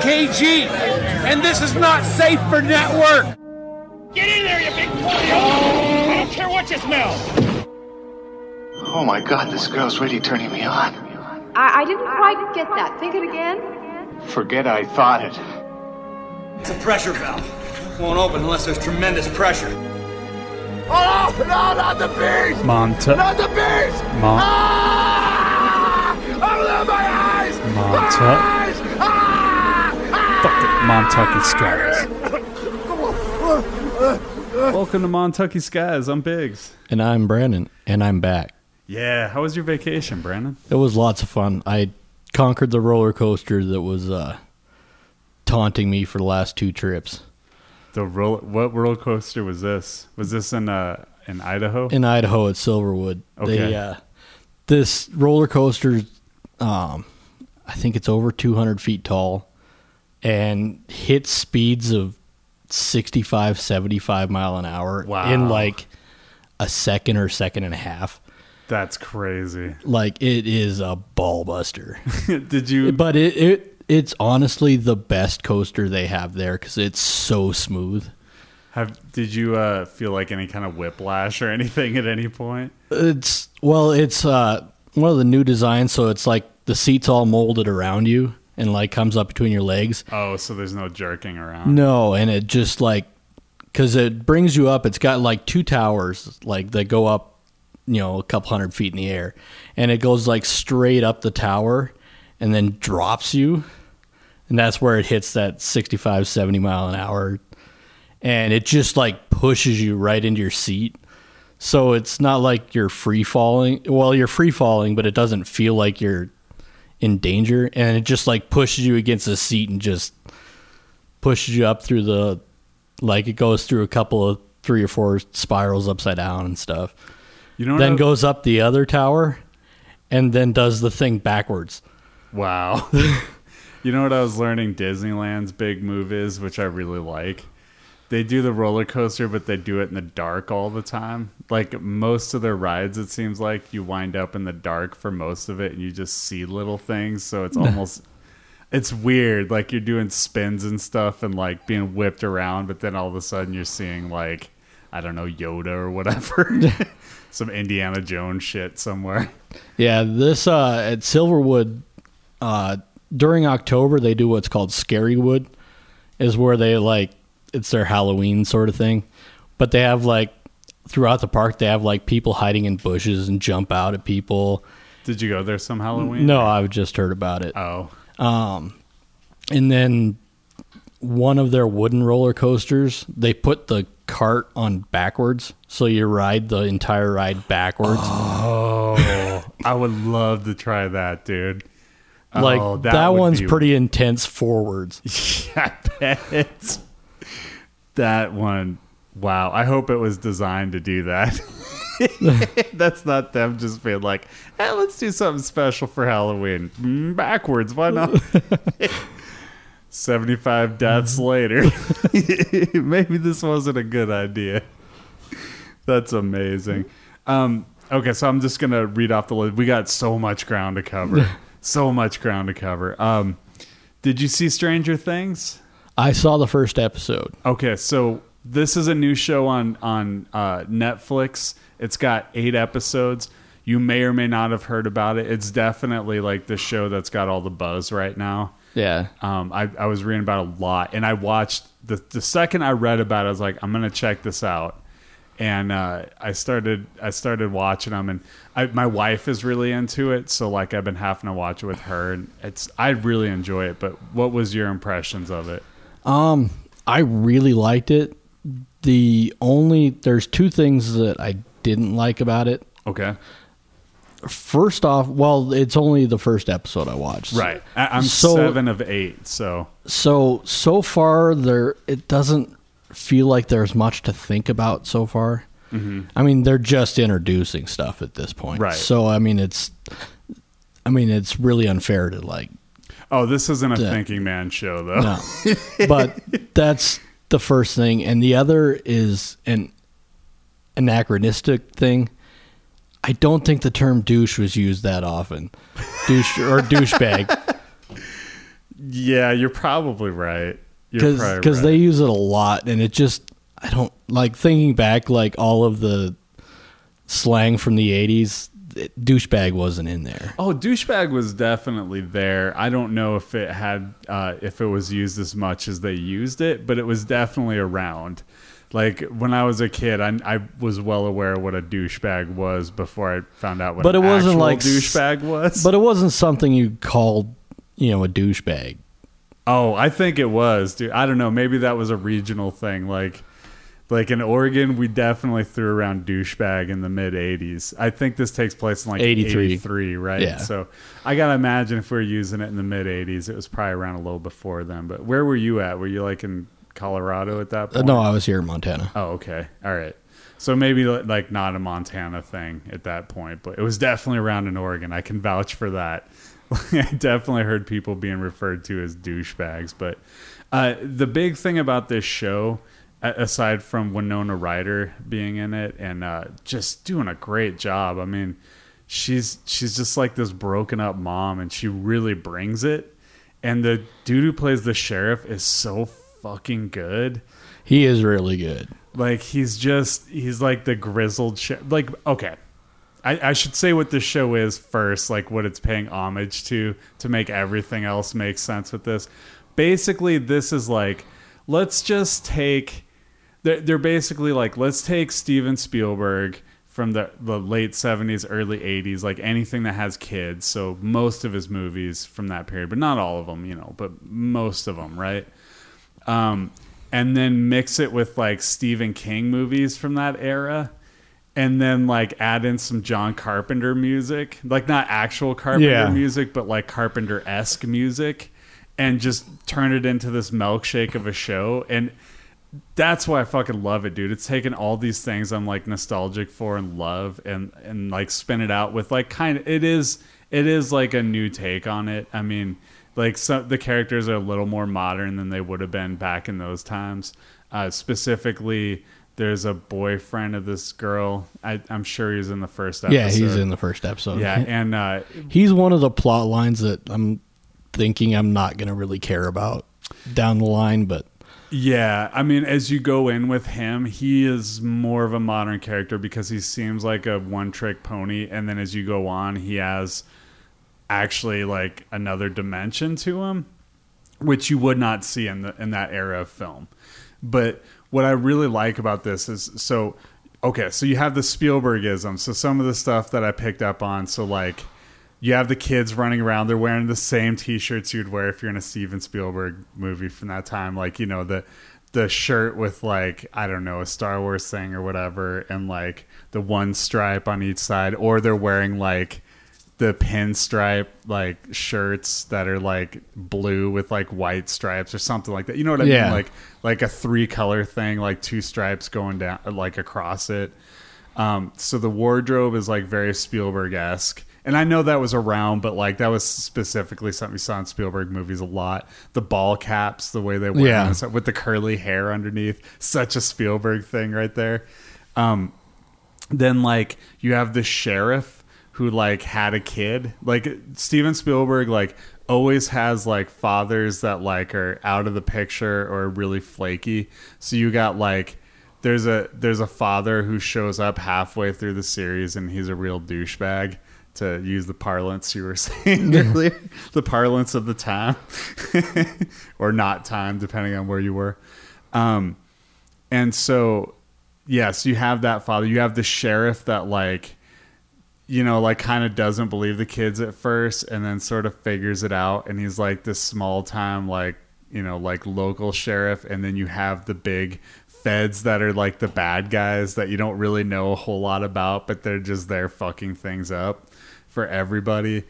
KG, and this is not safe for network. Get in there, you big polio! I don't care what you smell! Oh my god, this girl's really turning me on. I, I didn't quite get that. Think it again. Forget I thought it. It's a pressure valve. Won't open unless there's tremendous pressure. Oh, no, not the beast! Monta- Not the beast! Mon- Ah! Open my eyes! Monta- Ah! Fuck Montucky Skies. Welcome to Montucky Skies. I'm Biggs. And I'm Brandon, and I'm back. Yeah, how was your vacation, Brandon? It was lots of fun. I conquered the roller coaster that was uh, taunting me for the last two trips. The roll. What roller coaster was this? Was this in uh in Idaho? In Idaho at Silverwood. Okay. They, uh, this roller coaster, um, I think it's over 200 feet tall and hit speeds of 65, 75 mile an hour Wow. in like a second or second and a half. That's crazy. Like it is a ball buster. Did you? but it, it it's honestly the best coaster they have there because it's so smooth. Have did you uh, feel like any kind of whiplash or anything at any point? It's well, it's uh, one of the new designs, so it's like the seats all molded around you and like comes up between your legs. Oh, so there's no jerking around. No, and it just like because it brings you up. It's got like two towers, like that go up, you know, a couple hundred feet in the air, and it goes like straight up the tower, and then drops you, and that's where it hits that 65, 70 mile an hour, and it just like pushes you right into your seat. So it's not like you're free falling. Well, you're free falling, but it doesn't feel like you're in danger, and it just like pushes you against the seat and just pushes you up through the like it goes through a couple of three or four spirals upside down and stuff. You know then I- goes up the other tower and then does the thing backwards. Wow. you know what I was learning Disneyland's big move is, which I really like? They do the roller coaster, but they do it in the dark all the time. Like most of their rides, it seems like you wind up in the dark for most of it and you just see little things. So it's almost, it's weird. Like you're doing spins and stuff and like being whipped around, but then all of a sudden you're seeing like, I don't know, Yoda or whatever. Some Indiana Jones shit somewhere. Yeah, this uh at Silverwood uh during October they do what's called Scarywood is where they like it's their Halloween sort of thing. But they have like throughout the park they have like people hiding in bushes and jump out at people. Did you go there some Halloween? No, I've just heard about it. Oh. Um, and then one of their wooden roller coasters, they put the cart on backwards, so you ride the entire ride backwards. Oh, I would love to try that, dude. like Oh, that, would one's be- pretty intense forwards. I bet. That one. Wow. I hope it was designed to do that. That's not them just being like, eh, let's do something special for Halloween. Mm, backwards. Why not? 75 deaths later. Maybe this wasn't a good idea. That's amazing. Um, okay, so I'm just going to read off the list. We got so much ground to cover. so much ground to cover. Um, did you see Stranger Things? I saw the first episode. Okay, so this is a new show on on uh, Netflix. It's got eight episodes. You may or may not have heard about it. It's definitely like the show that's got all the buzz right now. Yeah. Um, I, I was reading about it a lot, and I watched the the second I read about it, I was like, I'm gonna check this out, and uh, I started I started watching them, and I, my wife is really into it, so like I've been having to watch it with her, and it's I really enjoy it. But what was your impressions of it? Um, I really liked it. The only there's two things that I didn't like about it. Okay. First off, well, it's only the first episode I watched. Right. I, I'm So- seven of eight, so So so far there it doesn't feel like there's much to think about so far. I mean, they're just introducing stuff at this point. Right. So I mean, it's I mean, it's really unfair to like oh, this isn't a Yeah. thinking man show though. no. but that's the first thing and the other is an anachronistic thing. I don't think the term douche was used that often. Douche or douchebag. Yeah, you're probably right. You're because right. they use it a lot, and it just I don't like thinking back like all of the slang from the '80s. Douchebag wasn't in there. Oh, douchebag was definitely there. I don't know if it had uh, if it was used as much as they used it, but it was definitely around. Like when I was a kid, I, I was well aware of what a douchebag was before I found out what But it wasn't like douchebag was. But it wasn't something you called, you know, a douchebag. oh, I think it was, dude. I don't know. Maybe that was a regional thing. Like like in Oregon, we definitely threw around douchebag in the mid '80s. I think this takes place in like 83. '83, right? Yeah. So I gotta imagine if we are using it in the mid '80s, it was probably around a little before then. But where were you at? Were you like in Colorado at that Uh, point? no, I was here in Montana. Oh, okay. All right. So maybe like not a Montana thing at that point, but it was definitely around in Oregon. I can vouch for that. I definitely heard people being referred to as douchebags. But uh, the big thing about this show, aside from Winona Ryder being in it and uh, just doing a great job, I mean, she's she's just like this broken up mom, and she really brings it. And the dude who plays the sheriff is so fucking good He is really good. like he's just he's like the grizzled sh- like okay I, I should say what this show is first like what it's paying homage to to make everything else make sense with this basically this is like let's just take they're, they're basically like let's take steven spielberg from the, the late 70s early 80s like anything that has kids so most of his movies from that period but not all of them you know but most of them right um, and then mix it with like Stephen King movies from that era, and then like add in some John Carpenter music, like not actual Carpenter Yeah. music, but like Carpenter esque music, and just turn it into this milkshake of a show. And that's why I fucking love it, dude. It's taking all these things I'm like nostalgic for and love, and and like spin it out with like kind of it is it is like a new take on it. I mean, like some the characters are a little more modern than they would have been back in those times. Uh, specifically, there's a boyfriend of this girl. I, I'm sure he's in the first episode. Yeah, he's in the first episode. Yeah, and uh, he's one of the plot lines that I'm thinking I'm not going to really care about down the line, but Yeah, I mean, as you go in with him, he is more of a modern character because he seems like a one-trick pony, and then as you go on, he has actually like another dimension to him, which you would not see in the in that era of film. But what I really like about this is so okay, so you have the Spielbergism. So some of the stuff that I picked up on, so like you have the kids running around they're wearing the same t-shirts you'd wear if you're in a steven spielberg movie from that time like you know the the shirt with like i don't know a star wars thing or whatever and like the one stripe on each side or they're wearing like the pinstripe like shirts that are like blue with like white stripes or something like that you know what i Yeah. mean like like a three color thing like two stripes going down like across it um, so the wardrobe is like very Spielberg esque. And I know that was around, but like that was specifically something we saw in Spielberg movies a lot. The ball caps, the way they wear Yeah. them, with the curly hair underneath, such a Spielberg thing right there. Um, then like you have the sheriff who like had a kid. Like Steven Spielberg like always has like fathers that like are out of the picture or really flaky. So you got like there's a there's a father who shows up halfway through the series and he's a real douchebag to use the parlance you were saying earlier. The parlance of the time. Or not time depending on where you were. Um and so yes you have that father. You have the sheriff that like you know like kind of doesn't believe the kids at first and then sort of figures it out. And he's like this small time like you know like local sheriff. And then you have the big feds that are like the bad guys that you don't really know a whole lot about but they're just there fucking things up for everybody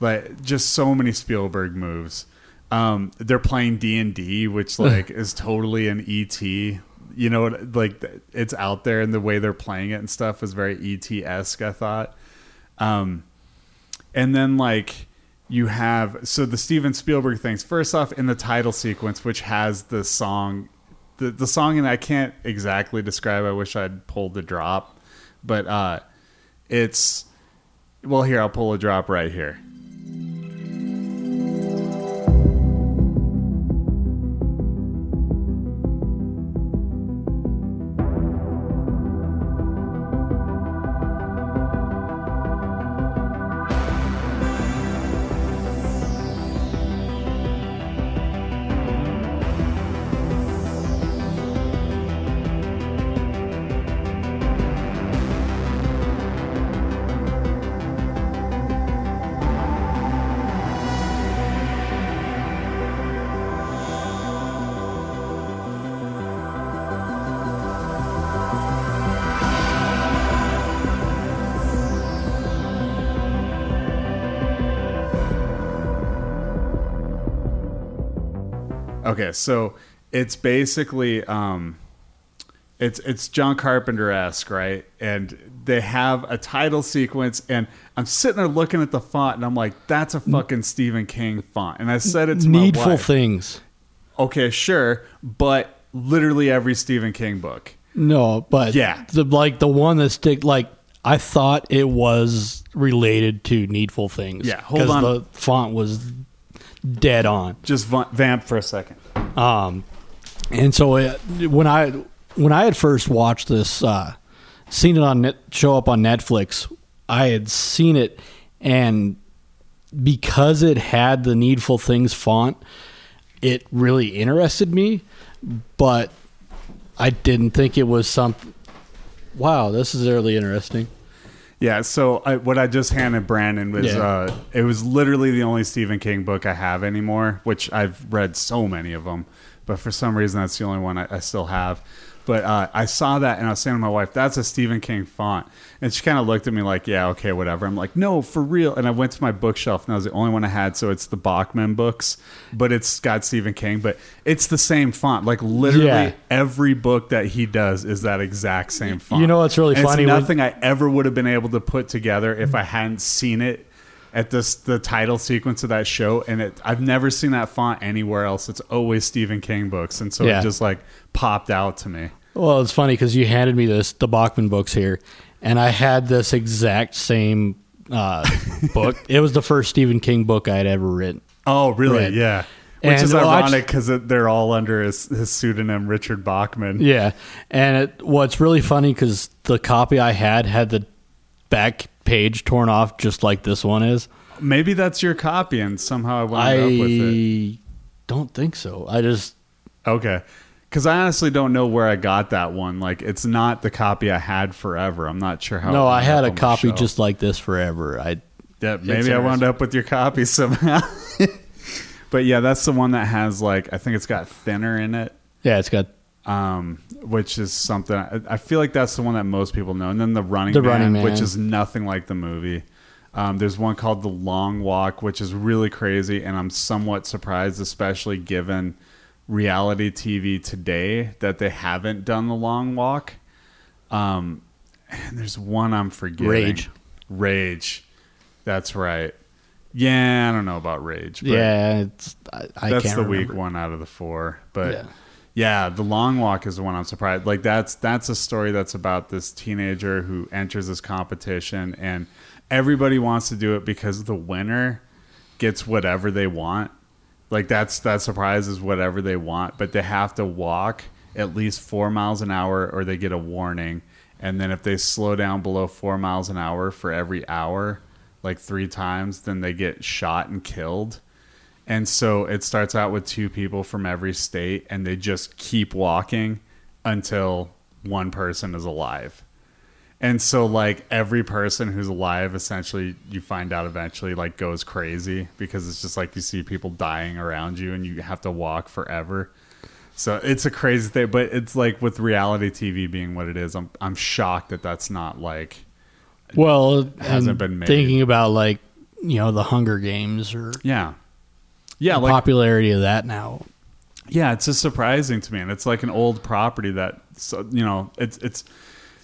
But just so many spielberg moves um they're playing d&d which like is totally an et you know like it's out there and the way they're playing it and stuff is very et-esque i thought um and then like you have so the Steven Spielberg things. First off, in the title sequence, which has the song, the the song, and I can't exactly describe. I wish I'd pulled the drop, but uh, it's well. Here, I'll pull a drop right here. Okay, so it's basically um, it's it's John Carpenter esque, right? And they have a title sequence, and I'm sitting there looking at the font, and I'm like, "That's a fucking Stephen King font." And I said it to Needful my wife. things. Okay, sure, but literally every Stephen King book. No, but Yeah. the like the one that stick like I thought it was related to Needful Things. Yeah, hold on. The font was dead on. Just vamp for a second. Um, and so it, when I when I had first watched this, uh, seen it on net, show up on Netflix, I had seen it, and because it had the Needful Things font, it really interested me, but I didn't think it was something. Wow, this is really interesting. Yeah, so I, what I just handed Brandon was Yeah. uh, it was literally the only Stephen King book I have anymore, which I've read so many of them, but for some reason that's the only one I, I still have. But uh, I saw that and I was saying to my wife, "That's a Stephen King font," and she kind of looked at me like, "Yeah, okay, whatever." I'm like, "No, for real." And I went to my bookshelf and that was the only one I had, so it's the Bachman books, but it's got Stephen King, but it's the same font. Like literally Yeah. every book that he does is that exact same font. You know what's really And funny? It's When- nothing I ever would have been able to put together if I hadn't seen it at this the title sequence of that show. And it, I've never seen that font anywhere else. It's always Stephen King books, and so Yeah. it just like popped out to me. Well, it's funny because you handed me this the Bachman books here, and I had this exact same uh, book. It was the first Stephen King book I had ever written. Oh, really? Right. Yeah. Which And, is well, ironic because they're all under his, his pseudonym Richard Bachman. Yeah, and it, what's really funny because the copy I had had the back page torn off just like this one is. Maybe that's your copy, and somehow I wound up with it. I don't think so. I just Okay. Because I honestly don't know where I got that one. Like, it's not the copy I had forever. I'm not sure how. no, I had a copy just like this forever. I Yeah, maybe I wound up with your copy somehow. but yeah, that's the one that has like I think it's got thinner in it, yeah, it's got um, which is something I, I feel like that's the one that most people know. And then the Running, The Man, Running Man. which is nothing like the movie. Um, there's one called The Long Walk, which is really crazy, and I'm somewhat surprised, especially given reality TV today, that they haven't done The Long Walk. Um, and there's one I'm forgetting. Rage. Rage. That's right. Yeah, I don't know about Rage. But yeah. It's I, I that's the remember. weak one out of the four. But Yeah. Yeah. the long walk is the one I'm surprised. Like that's that's a story that's about this teenager who enters this competition and everybody wants to do it because the winner gets whatever they want. Like that's that surprise is whatever they want, but they have to walk at least four miles an hour or they get a warning. And then if they slow down below four miles an hour for every hour, like three times, then they get shot and killed. And so it starts out with two people from every state, and they just keep walking until one person is alive. And so, like, every person who's alive, essentially, you find out eventually, like, goes crazy because it's just like you see people dying around you and you have to walk forever. So it's a crazy thing, but it's like with reality TV being what it is, I'm, I'm shocked that that's not like, Well, hasn't been made. Thinking about like you know the Hunger Games or yeah. Yeah, the like popularity of that now. Yeah, it's just surprising to me, and it's like an old property that you know it's it's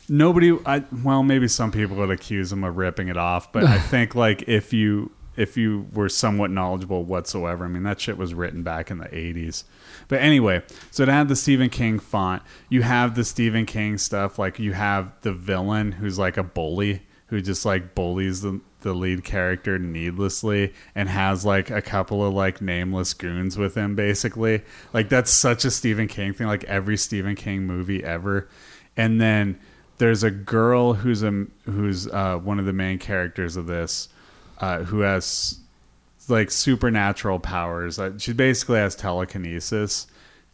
nobody. I well, maybe some people would accuse them of ripping it off, but I think like if you if you were somewhat knowledgeable whatsoever, I mean that shit was written back in the '80s. But anyway, so to had the Stephen King font. You have the Stephen King stuff, like you have the villain who's like a bully who just like bullies the the lead character needlessly and has like a couple of like nameless goons with him basically. Like that's such a Stephen King thing like every Stephen King movie ever. And then there's a girl who's a who's uh, one of the main characters of this uh, who has like supernatural powers. Uh, she basically has telekinesis.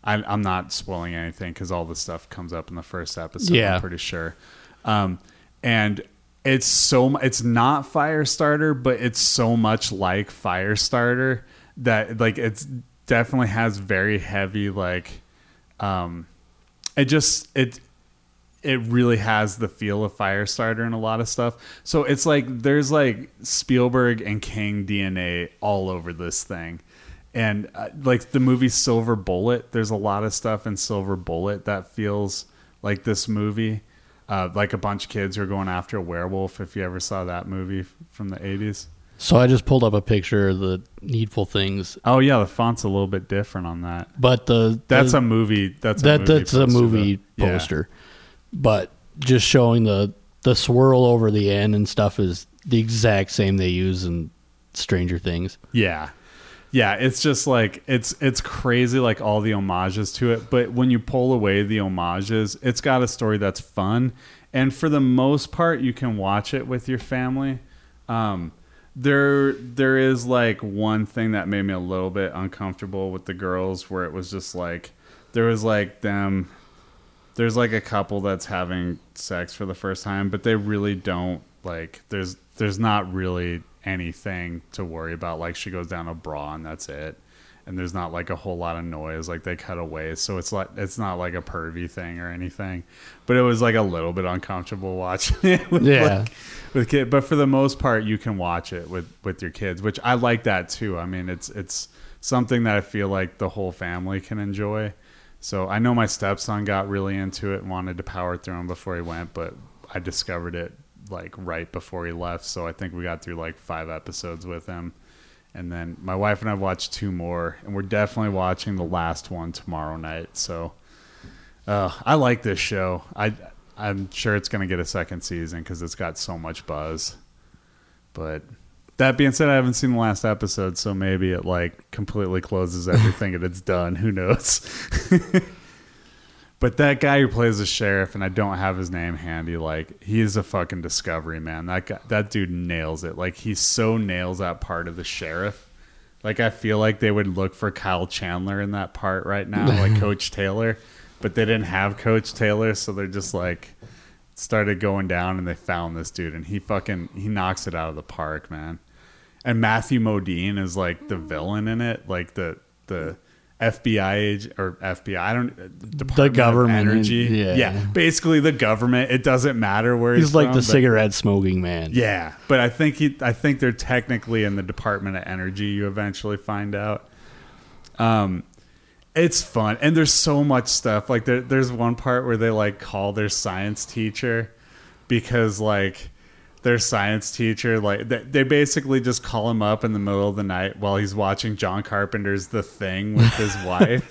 I, I'm not spoiling anything because all the stuff comes up in the first episode. Yeah. I'm pretty sure. Um, and it's so it's not Firestarter, but it's so much like Firestarter that like it's definitely has very heavy like um it just it it really has the feel of Firestarter and a lot of stuff. So it's like there's like Spielberg and King DNA all over this thing. and uh, like the movie Silver Bullet, there's a lot of stuff in Silver Bullet that feels like this movie. Uh, like a bunch of kids who are going after a werewolf. If you ever saw that movie from the 80s. So I just pulled up a picture of the Needful Things, Oh yeah, the font's a little bit different on that. but the That's the, a movie. That's a that movie that's a poster, movie though. Yeah. poster. But just showing the the swirl over the end and stuff is the exact same they use in Stranger Things. Yeah. Yeah, it's just like it's it's crazy like all the homages to it, but when you pull away the homages, it's got a story that's fun and for the most part you can watch it with your family. Um there there is like one thing that made me a little bit uncomfortable with the girls where it was just like there was like them there's like a couple that's having sex for the first time, but they really don't like there's there's not really anything to worry about. Like she goes down a bra and that's it. And there's not like a whole lot of noise. Like they cut away, so it's like it's not like a pervy thing or anything. But it was like a little bit uncomfortable watching it. With, Yeah. like, with kid. But for the most part, you can watch it with with your kids, which I like that too. I mean, it's it's something that I feel like the whole family can enjoy. So I know my stepson got really into it and wanted to power through him before he went, but I discovered it like right before he left. So I think we got through like five episodes with him. And then my wife and I watched two more, and we're definitely watching the last one tomorrow night. So uh, I like this show. I I'm sure it's going to get a second season because it's got so much buzz. But that being said, I haven't seen the last episode, so maybe it like completely closes everything and it's done. Who knows? but that guy who plays the sheriff, and I don't have his name handy, like he is a fucking discovery man. That guy, that dude nails it. Like he so nails that part of the sheriff. Like I feel like they would look for Kyle Chandler in that part right now, like Coach Taylor, but they didn't have Coach Taylor, so they're just like started going down and they found this dude and he fucking he knocks it out of the park, man. And Matthew Modine is like the villain in it, like the the FBI or FBI, I don't Department of government, energy, yeah. basically the government. It doesn't matter where he's, He's like from, the cigarette smoking man. yeah, but I think he, I think they're technically in the Department of Energy. You eventually find out. Um, it's fun, and there's so much stuff. Like there, there's one part where they like call their science teacher because like their science teacher like they, they basically just call him up in the middle of the night while he's watching John Carpenter's The Thing with his wife,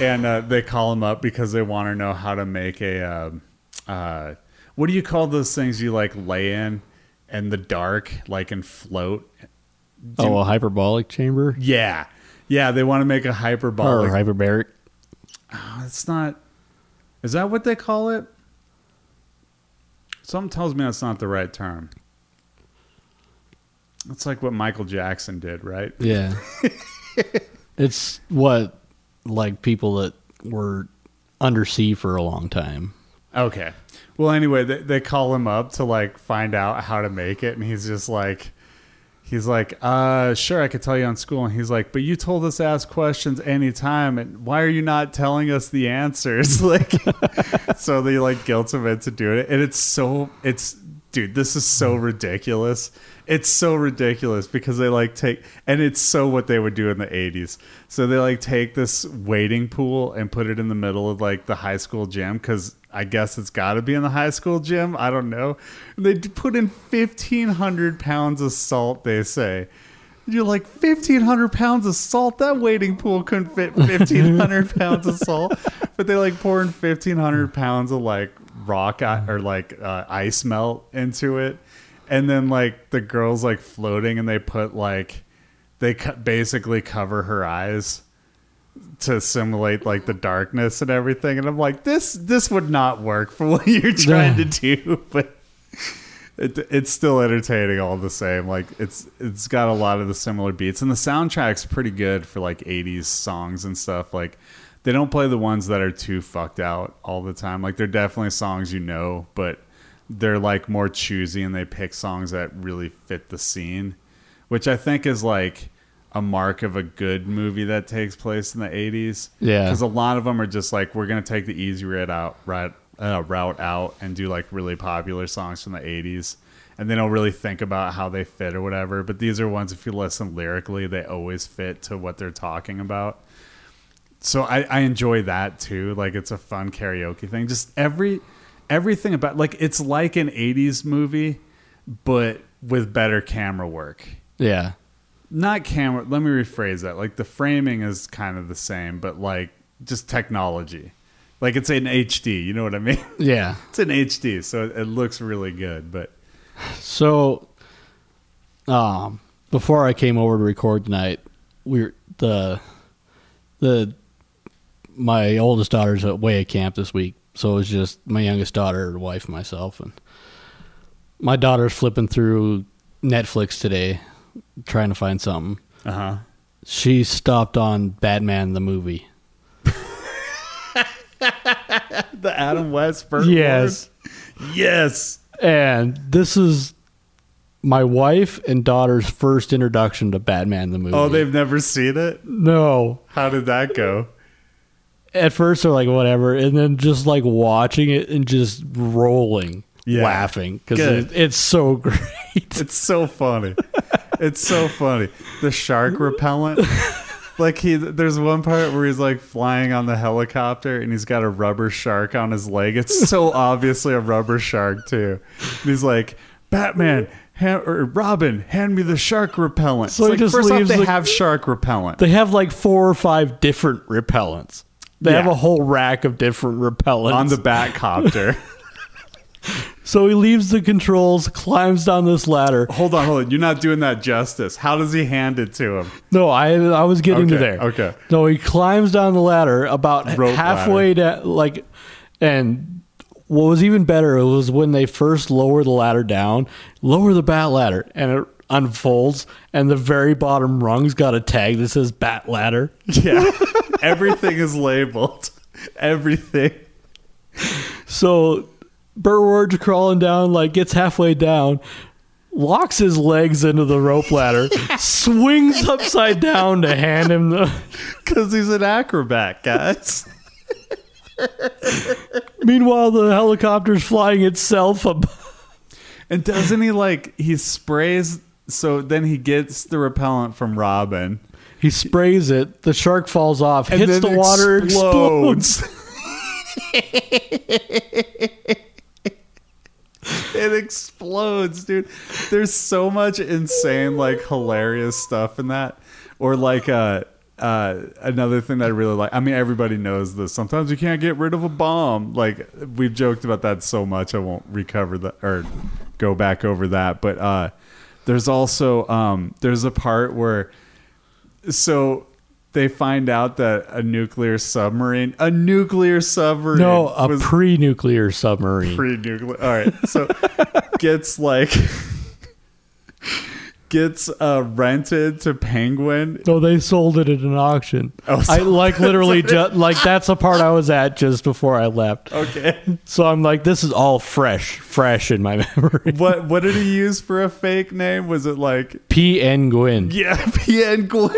and uh, they call him up because they want to know how to make a. Um, uh, what do you call those things you like lay in in the dark, like and float? Oh, a hyperbolic chamber Yeah, yeah. They want to make a hyperbolic or hyperbaric. it's not. Is that what they call it? Something tells me that's not the right term. It's like what Michael Jackson did, right? Yeah. it's what like people that were undersea for a long time. Okay. Well, anyway, they, they call him up to like find out how to make it, and he's just like, he's like, uh, sure, I could tell you on school, and he's like, but you told us to ask questions anytime, and why are you not telling us the answers? like, so they like guilt him into doing it, and it's so, it's, dude, this is so ridiculous. It's so ridiculous because they like take, and it's so what they would do in the 80s. So they like take this wading pool and put it in the middle of like the high school gym because I guess it's got to be in the high school gym. I don't know. They put in 1,500 pounds of salt, they say. You're like 1,500 pounds of salt. That wading pool couldn't fit 1,500 pounds of salt. But they like pour in 1,500 pounds of like rock or like uh, ice melt into it. And then like the girl's like floating and they put like, they basically cover her eyes to simulate like the darkness and everything and i'm like this this would not work for what you're trying to do but it, it's still entertaining all the same. Like it's it's got a lot of the similar beats and the soundtrack's pretty good for like 80s songs and stuff. Like they don't play the ones that are too fucked out all the time. Like they're definitely songs you know but they're like more choosy and they pick songs that really fit the scene which i think is like a mark of a good movie that takes place in the 80s Yeah. because a lot of them are just like we're gonna take the easy route out right uh, route out and do like really popular songs from the 80s and they don't really think about how they fit or whatever. But these are ones if you listen lyrically, they always fit to what they're talking about. So I, I enjoy that too. Like it's a fun karaoke thing. Just every everything about like it's like an '80s movie, but with better camera work Yeah. Not camera let me rephrase that. Like the framing is kind of the same but like just technology. Like it's in hd you know what i mean? Yeah. it's in hd so it, looks really good but So, um, before I came over to record tonight, we are the the my oldest daughter's away at camp this week, so it was just my youngest daughter, wife, myself, and my daughter's flipping through Netflix today, trying to find something. uh-huh She stopped on Batman the movie. the adam west first Yes. yes And this is my wife and daughter's first introduction to Batman the movie. oh they've never seen it no. how did that go at first they're like whatever and then just like watching it and just rolling Yeah. laughing because it, it's so great it's so funny it's so funny. The shark repellent. Like he there's one part where he's like flying on the helicopter and he's got a rubber shark on his leg. It's so obviously a rubber shark too. And he's like batman ha- or robin hand me the shark repellent. So It's like, just first off leaves they the- have shark repellent. They have like four or five different repellents. They have a whole rack of different repellents. On the bat copter so he leaves the controls climbs down this ladder. Hold on hold on. You're not doing that justice. How does he hand it to him? No i i was getting to there. okay. no he climbs down the ladder about Rope halfway down like and what was even better was when they first lower the ladder down, lower the bat ladder, and it unfolds, and the very bottom rung's got a tag that says bat ladder. yeah. Everything is labeled. Everything. So Burt Ward's crawling down, like gets halfway down, locks his legs into the rope ladder, swings upside down to hand him the. Because he's an acrobat, guys. Meanwhile, the helicopter's flying itself up. And doesn't he like he sprays? So then he gets the repellent from Robin, He sprays it. The shark falls off, and hits then the water, explodes. it dude. There's so much insane, like hilarious stuff in that. Or like uh uh another thing that I really like. I mean, everybody knows this. Sometimes you can't get rid of a bomb. Like we've joked about that so much, I won't recover that or go back over that. But uh there's also um there's a part where so they find out that a nuclear submarine, a nuclear submarine, No, a pre-nuclear submarine. pre-nuclear. All right, so gets like gets uh, rented to Penguin. no, they sold it at an auction. Oh, I like literally just like that's the part I was at just before I left. Okay, So I'm like, this is all fresh, fresh in my memory. what what did he use for a fake name? Was it like P. N. Guin. yeah, Penguin?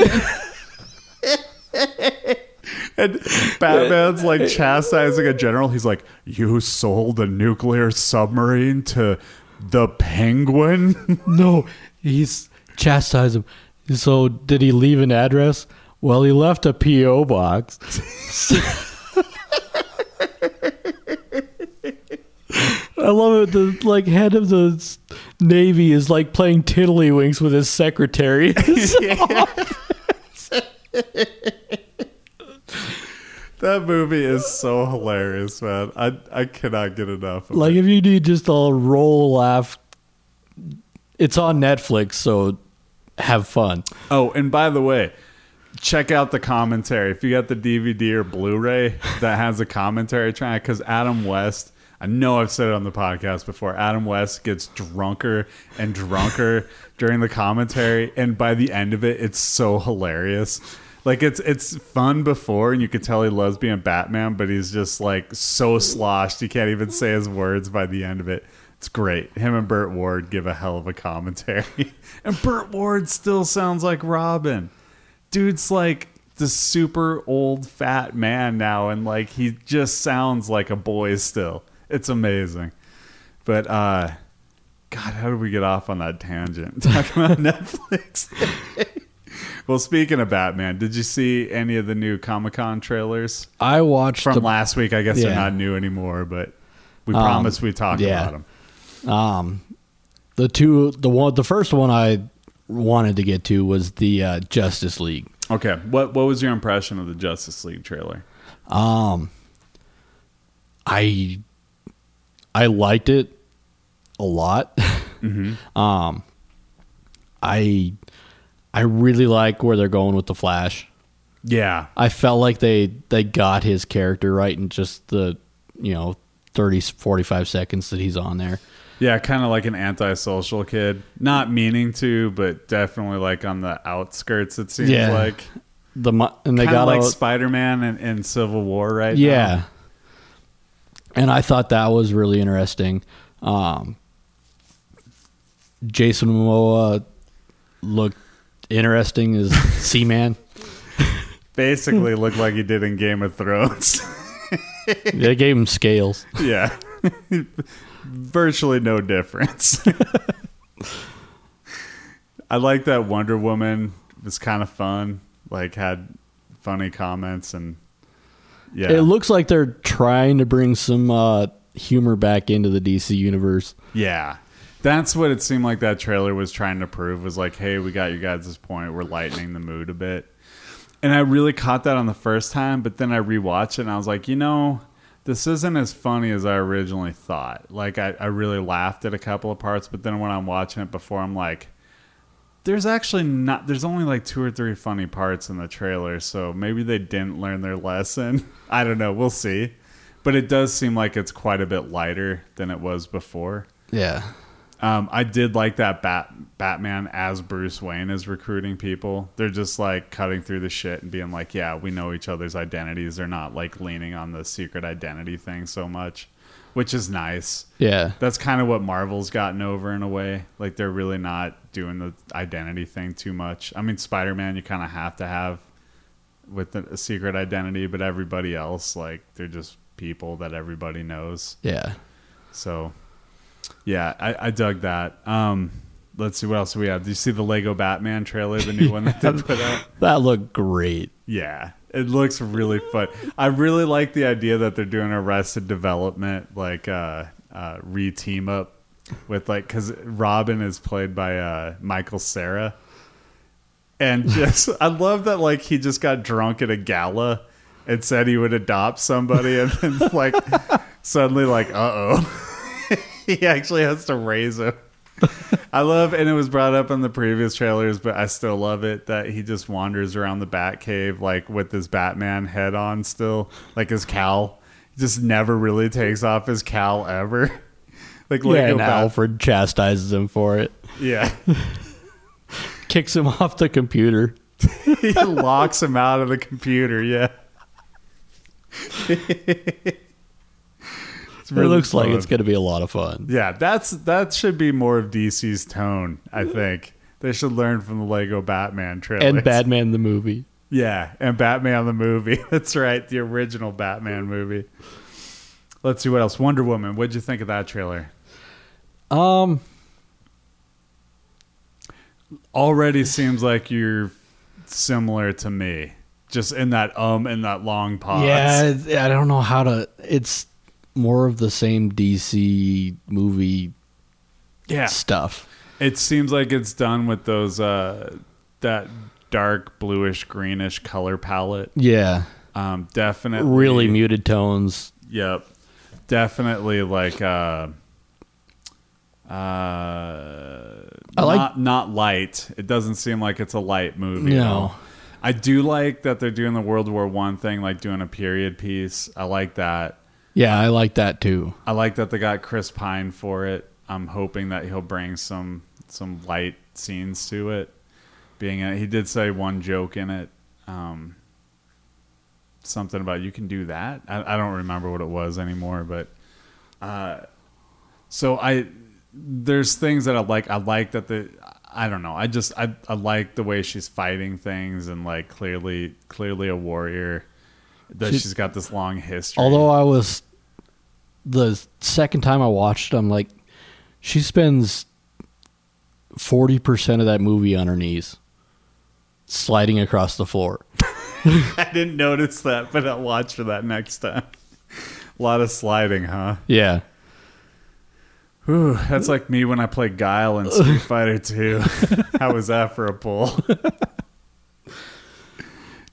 And Batman's like chastising a general. He's like, "You sold a nuclear submarine to the Penguin." No, he's chastised him. So did he leave an address? Well, he left a PO box. I love it. The like head of the navy is like playing tiddlywinks with his secretary. That movie is so hilarious, man. I I cannot get enough. Of like it. if you need just a roll laugh, it's on Netflix. So have fun. Oh, and by the way, check out the commentary. If you got the DVD or Blu-ray that has a commentary track, because Adam West, I know I've said it on the podcast before. Adam West gets drunker and drunker during the commentary, and by the end of it, it's so hilarious. Like it's it's fun before, and you can tell he loves being Batman, but he's just like so sloshed he can't even say his words by the end of it. It's great. Him and Burt Ward give a hell of a commentary. and Burt Ward still sounds like Robin. Dude's like the super old fat man now and like he just sounds like a boy still. It's amazing. But uh God, how did we get off on that tangent? Talking about Netflix. Well, speaking of Batman, did you see any of the new Comic Con trailers I watched from the, last week? I guess they're not new anymore, but we Um, promised we'd talk yeah. about them. the two the one the first one I wanted to get to was the uh, Justice League. Okay, what what was your impression of the Justice League trailer? I I liked it a lot. Um, I I really like where they're going with the Flash. Yeah, I felt like they they got his character right in just the you know 30 45 seconds that he's on there. yeah, kind of like an antisocial kid, not meaning to, but definitely like on the outskirts. It seems Yeah. like The and they kind of got like Spider Man in, in Civil War, right? Yeah. now. And I thought that was really interesting. Um, Jason Momoa looked interesting as Seaman. basically looked like he did in Game of Thrones. They gave him scales. yeah, virtually no difference. I like that Wonder Woman was kind of fun. Like had funny comments and yeah, It looks like they're trying to bring some uh, humor back into the DC universe. Yeah. That's what it seemed like that trailer was trying to prove was like, hey, we got you guys this point. We're lightening the mood a bit. And I really caught that on the first time, but then I rewatched it and I was like, you know, this isn't as funny as I originally thought. Like, I, I really laughed at a couple of parts, but then when I'm watching it before, I'm like, there's actually not, there's only like two or three funny parts in the trailer, so maybe they didn't learn their lesson. I don't know. We'll see. But it does seem like it's quite a bit lighter than it was before. Yeah. Um, I did like that Bat Batman as Bruce Wayne is recruiting people. They're just like cutting through the shit and being like, "Yeah, we know each other's identities." They're not like leaning on the secret identity thing so much, which is nice. Yeah. That's kind of what Marvel's gotten over in a way. Like they're really not doing the identity thing too much. I mean, Spider Man, you kind of have to have with a, a secret identity, but everybody else, like, they're just people that everybody knows. Yeah. So, yeah, I, I dug that. Um, let's see what else we have. Do you see the Lego Batman trailer, the new one that they put out? That looked great. Yeah, it looks really fun. I really like the idea that they're doing Arrested Development, like uh, uh, re team up with like because Robin is played by uh, Michael Cera, and just I love that like he just got drunk at a gala and said he would adopt somebody, and then like suddenly like uh oh, he actually has to raise him. I love, and it was brought up in the previous trailers, but I still love it that he just wanders around the Batcave like with his Batman head on, still like his cowl. He just never really takes off his cowl ever. like Yeah, Lego and Bat- Alfred chastises him for it. yeah, Kicks him off the computer. he locks him out of the computer. Yeah, It's it really looks like it's going to be a lot of fun. Yeah, that's that should be more of DC's tone. I think they should learn from the Lego Batman trailer And Batman the movie. Yeah, and Batman the movie. That's right, the original Batman movie. Let's see what else. Wonder Woman. What'd you think of that trailer? Um, Already seems like you're similar to me, just in that um and that long pause. yeah, I don't know how to. It's more of the same DC movie yeah. stuff. It seems like it's done with those uh that dark bluish greenish color palette. Yeah, Um, definitely really muted tones. Yep. Definitely like uh uh I like- not not light. It doesn't seem like it's a light movie. No. I do like that they're doing the World War One thing, like doing a period piece. I like that. Yeah, I like that too. I like that they got Chris Pine for it. I'm hoping that he'll bring some some light scenes to it. Being a, he did say one joke in it, um, something about you can do that. I, I don't remember what it was anymore, but uh, so I there's things that I like. I like that the I don't know. I just I I like the way she's fighting things and like clearly clearly a warrior. That She- she's got this long history. Although I was the second time I watched, I'm like, She spends forty percent of that movie on her knees, sliding across the floor. I didn't notice that, but I'll watch for that next time. A lot of sliding, huh? Yeah. Whew, that's like me when I play Guile in Street Fighter 2. How was that for a pull?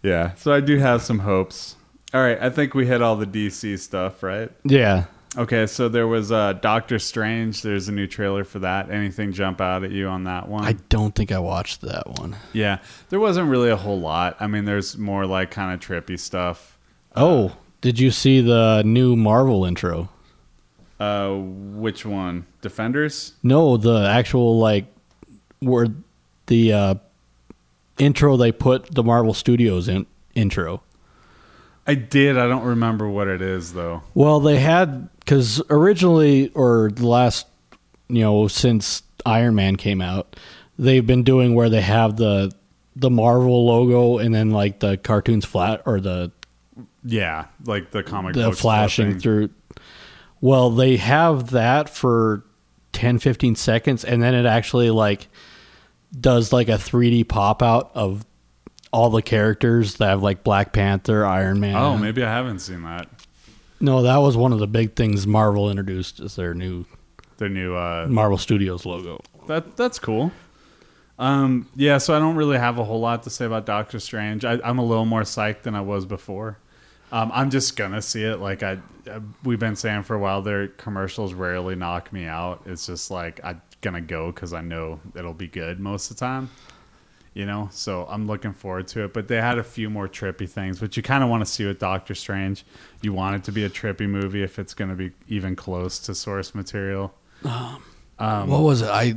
yeah, so I do have some hopes. All right, I think we hit all the DC stuff, right? Yeah. Okay, so there was uh, Doctor Strange. There's a new trailer for that. Anything jump out at you on that one? I don't think I watched that one. yeah, there wasn't really a whole lot. I mean, there's more like kind of trippy stuff. Oh, did you see the new Marvel intro? Uh, which one? Defenders? No, the actual like where the uh, intro they put the Marvel Studios in intro. I did. I don't remember what it is though. Well, they had because originally, or the last, you know, since Iron Man came out, they've been doing where they have the the Marvel logo and then like the cartoons flat or the Yeah, like the comic the flashing through. Well, they have that for 10, 15 seconds, and then it actually like does like a 3D pop out of all the characters that have like Black Panther, Iron Man. Oh, maybe I haven't seen that. no, that was one of the big things Marvel introduced as their new Their new uh Marvel Studios logo. that that's cool. Um yeah, so I don't really have a whole lot to say about Doctor Strange. I, I'm a little more psyched than I was before. Um, I'm just gonna see it. Like I, uh, we've been saying for a while, their commercials rarely knock me out. It's just like I'm gonna go because I know it'll be good most of the time. You know, so I'm looking forward to it. But they had a few more trippy things, which you kind of want to see with Doctor Strange. You want it to be a trippy movie if it's gonna be even close to source material. what was it? I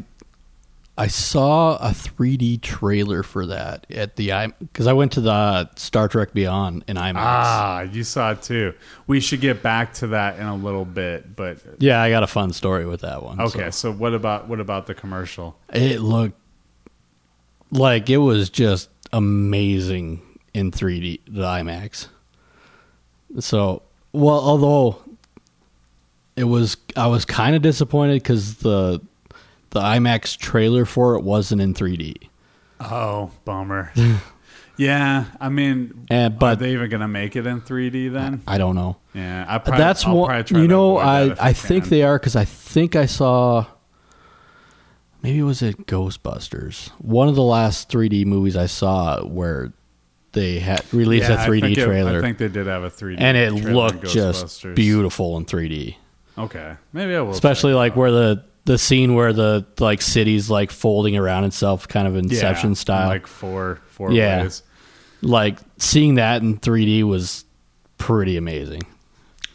I saw a 3D trailer for that at the I because I went to the Star Trek Beyond in IMAX. Ah, you saw it too. We should get back to that in a little bit, but Yeah, I got a fun story with that one. okay. so. So what about what about the commercial? It looked like it was just amazing in 3D, the IMAX. So, well, although it was, I was kind of disappointed because the the IMAX trailer for it wasn't in 3D. Oh, bummer. yeah, I mean, And- are but- they even gonna make it in 3D then? I don't know. Yeah, I probably, That's I'll one. probably try You to know, I I think they are because I think I saw. Maybe it was it Ghostbusters, one of the last 3D movies I saw where they had released Yeah, a I 3D think it- trailer. I think they did have a 3D, and it trailer looked just beautiful in 3D. Okay, maybe I will. Especially like where the the scene where the like city's like folding around itself, kind of Yeah, Inception style. like four four Yeah. ways. like seeing that in 3D was pretty amazing.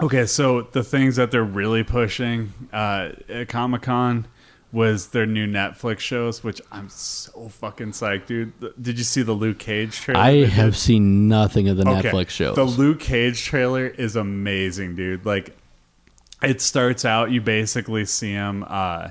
Okay, so the things that they're really pushing uh, at Comic Con was their new Netflix shows, which I'm so fucking psyched, dude. Did you see the Luke Cage trailer? I have seen nothing of the Okay, Netflix shows. The Luke Cage trailer is amazing, dude. Like, it starts out, you basically see him. Uh,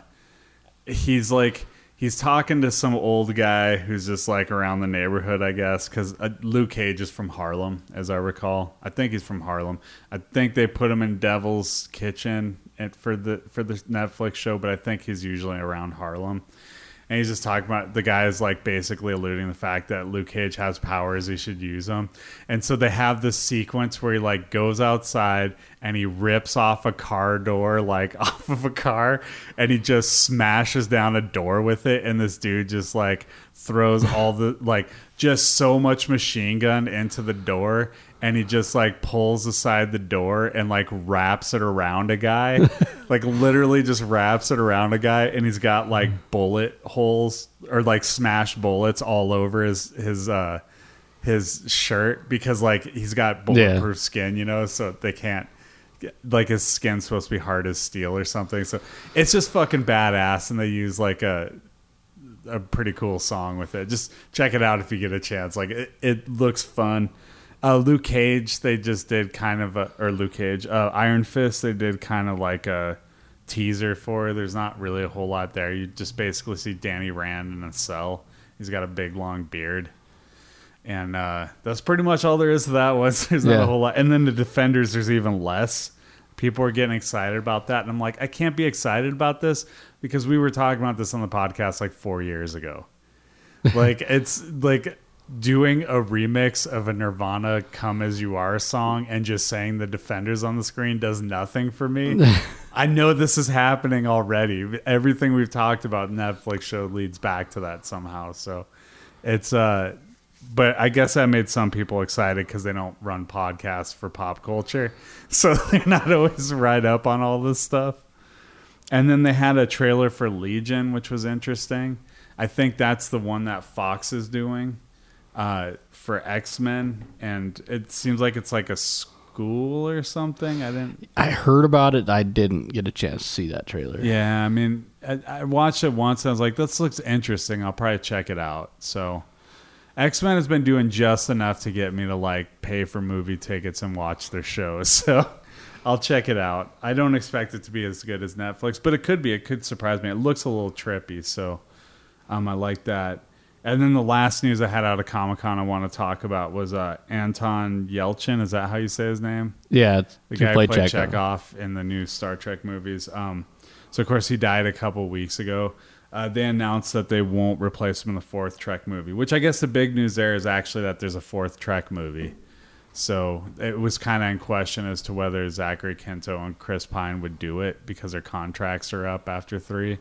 he's like he's talking to some old guy who's just like around the neighborhood, I guess, because uh, Luke Cage is from Harlem, as I recall. I think he's from Harlem. I think they put him in Devil's Kitchen for the for the Netflix show, but I think he's usually around Harlem. And he's just talking about the guy is like basically alluding the fact that Luke Cage has powers, he should use them. And so they have this sequence where he like goes outside and he rips off a car door like off of a car and he just smashes down a door with it and this dude just like throws all the like just so much machine gun into the door and he just like pulls aside the door and like wraps it around a guy like literally just wraps it around a guy and he's got like bullet holes or like smash bullets all over his his uh his shirt because like he's got bulletproof skin you know so they can't like his skin's supposed to be hard as steel or something so it's just fucking badass and they use like a a pretty cool song with it. Just check it out if you get a chance. Like it, it looks fun. Uh, Luke Cage, they just did kind of a, or Luke Cage, uh, Iron Fist, they did kind of like a teaser for. There's not really a whole lot there. You just basically see Danny Rand in a cell. He's got a big long beard. And uh, that's pretty much all there is to that one. There's not Yeah. a whole lot. And then the Defenders, there's even less people are getting excited about that, and I'm like, I can't be excited about this because we were talking about this on the podcast like four years ago. like it's like doing a remix of a Nirvana "Come as You Are" song and just saying the Defenders on the screen does nothing for me. I know this is happening already. Everything we've talked about Netflix show leads back to that somehow. So it's uh but I guess that made some people excited because they don't run podcasts for pop culture. So they're not always right up on all this stuff. And then they had a trailer for Legion, which was interesting. I think that's the one that Fox is doing uh, for X Men. And it seems like it's like a school or something. I didn't. I heard about it. I didn't get a chance to see that trailer. Yeah, I mean, I, I watched it once. And I was like, this looks interesting. I'll probably check it out. So X Men has been doing just enough to get me to like pay for movie tickets and watch their shows. So I'll check it out. I don't expect it to be as good as Netflix, but it could be. It could surprise me. It looks a little trippy, so um, I like that. And then the last news I had out of Comic Con I want to talk about was uh, Anton Yelchin. Is that how you say his name? Yeah, the guy who played Chekov. Chekov in the new Star Trek movies. Um, so of course he died a couple weeks ago. Uh, they announced that they won't replace him in the fourth Trek movie, which I guess the big news there is actually that there's a fourth Trek movie. So it was kind of in question as to whether Zachary Quinto and Chris Pine would do it because their contracts are up after three.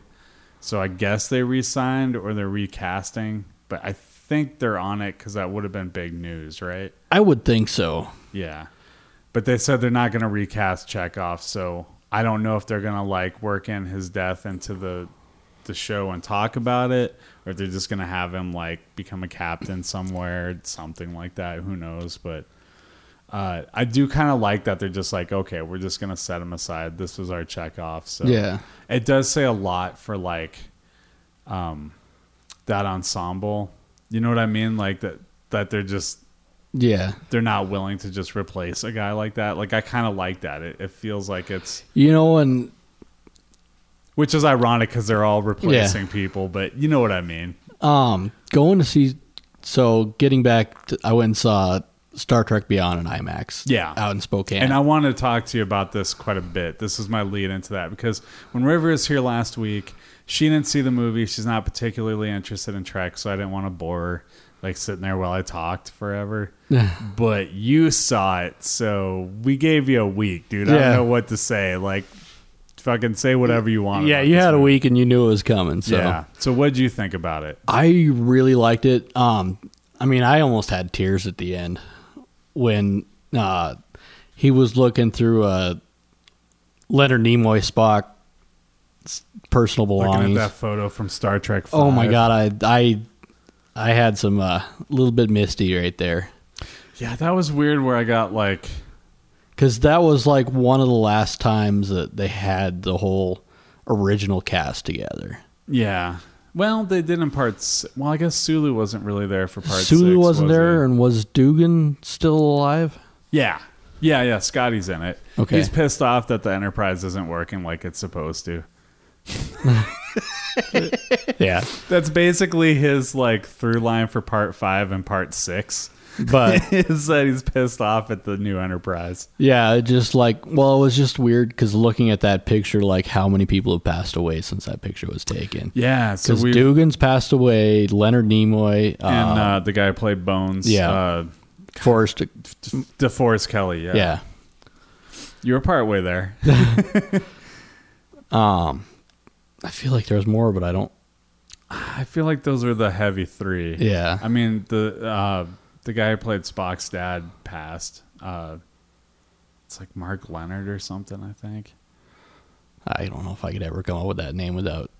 So I guess they re-signed or they're recasting, but I think they're on it because that would have been big news, right? I would think so. Yeah. But they said they're not going to recast Chekov, so I don't know if they're going to like work in his death into the the show and talk about it or if they're just going to have him like become a captain somewhere, something like that, who knows, but uh, I do kind of like that they're just like, okay, we're just gonna set them aside. This was our Chekov, so Yeah. it does say a lot for like, um, that ensemble. You know what I mean? Like that that they're just Yeah. they're not willing to just replace a guy like that. Like I kind of like that. It, it feels like it's You know, and which is ironic because they're all replacing people, but you know what I mean. um, going to see. So getting back, to, I went and saw Star Trek Beyond in IMAX. Yeah. out in Spokane. And I wanted to talk to you about this quite a bit. This is my lead into that because when River is here last week, she didn't see the movie. She's not particularly interested in Trek, so I didn't want to bore her like sitting there while I talked forever. but you saw it, so we gave you a week, dude. I Yeah. don't know what to say. Like, fucking say whatever you want. yeah, you had a week and you knew it was coming. So Yeah. So what would you think about it? I really liked it. Um, I mean, I almost had tears at the end when uh, he was looking through uh, Leonard Nimoy Spock personal Looking at belongings. that photo from Star Trek. 5. Oh my god, I I I had some a uh, little bit misty right there Yeah, that was weird. Where I got like. because that was like one of the last times that they had the whole original cast together. Yeah. Well, they did in parts. Well, I guess Sulu wasn't really there for part Sulu six, wasn't was there, he? and was Doohan still alive? Yeah. Yeah, yeah. Scotty's in it. Okay. He's pissed off that the Enterprise isn't working like it's supposed to. Yeah, That's basically his like through line for part five and part six. But is that he's pissed off at the new Enterprise. Yeah, just like well, it was just weird because looking at that picture, like how many people have passed away since that picture was taken. Yeah. Because we Doohan's passed away, Leonard Nimoy, and uh, the guy who played Bones. yeah. Uh, Forrest. DeForest Kelley. Yeah. Yeah, You were part way there. um, I feel like there's more, but I don't. I feel like those are the heavy three. Yeah, I mean the uh, the guy who played Spock's dad passed. Uh, it's like Mark Lenard or something, I think. I don't know if I could ever come up with that name without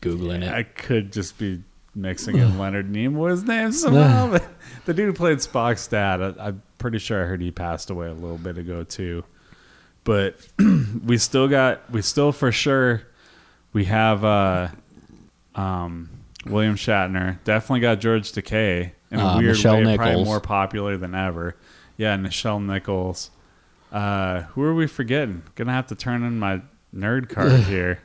googling I it. I could just be mixing in Leonard Nimoy's name somehow. but the dude who played Spock's dad, I, I'm pretty sure I heard he passed away a little bit ago too. But we still got, we still for sure, we have uh, um, William Shatner. Definitely got George Takei in a Uh, weird Nichelle way, probably more popular than ever. Yeah, Nichelle Nichols. Uh, who are we forgetting? Gonna have to turn in my nerd card here.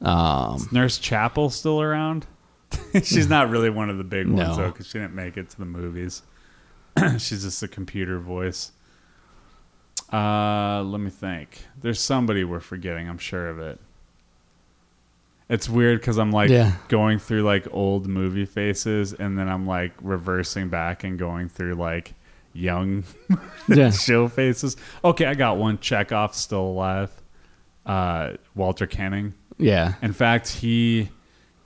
Um, Nurse Chapel still around? She's not really one of the big ones No. though, because she didn't make it to the movies. She's just a computer voice. Uh, let me think. There's somebody we're forgetting. I'm sure of it. It's weird because I'm like Yeah. going through like old movie faces, and then I'm like reversing back and going through like young Yeah. show faces. Okay, I got one. Chekov still alive. Uh, Walter Koenig. Yeah. In fact, he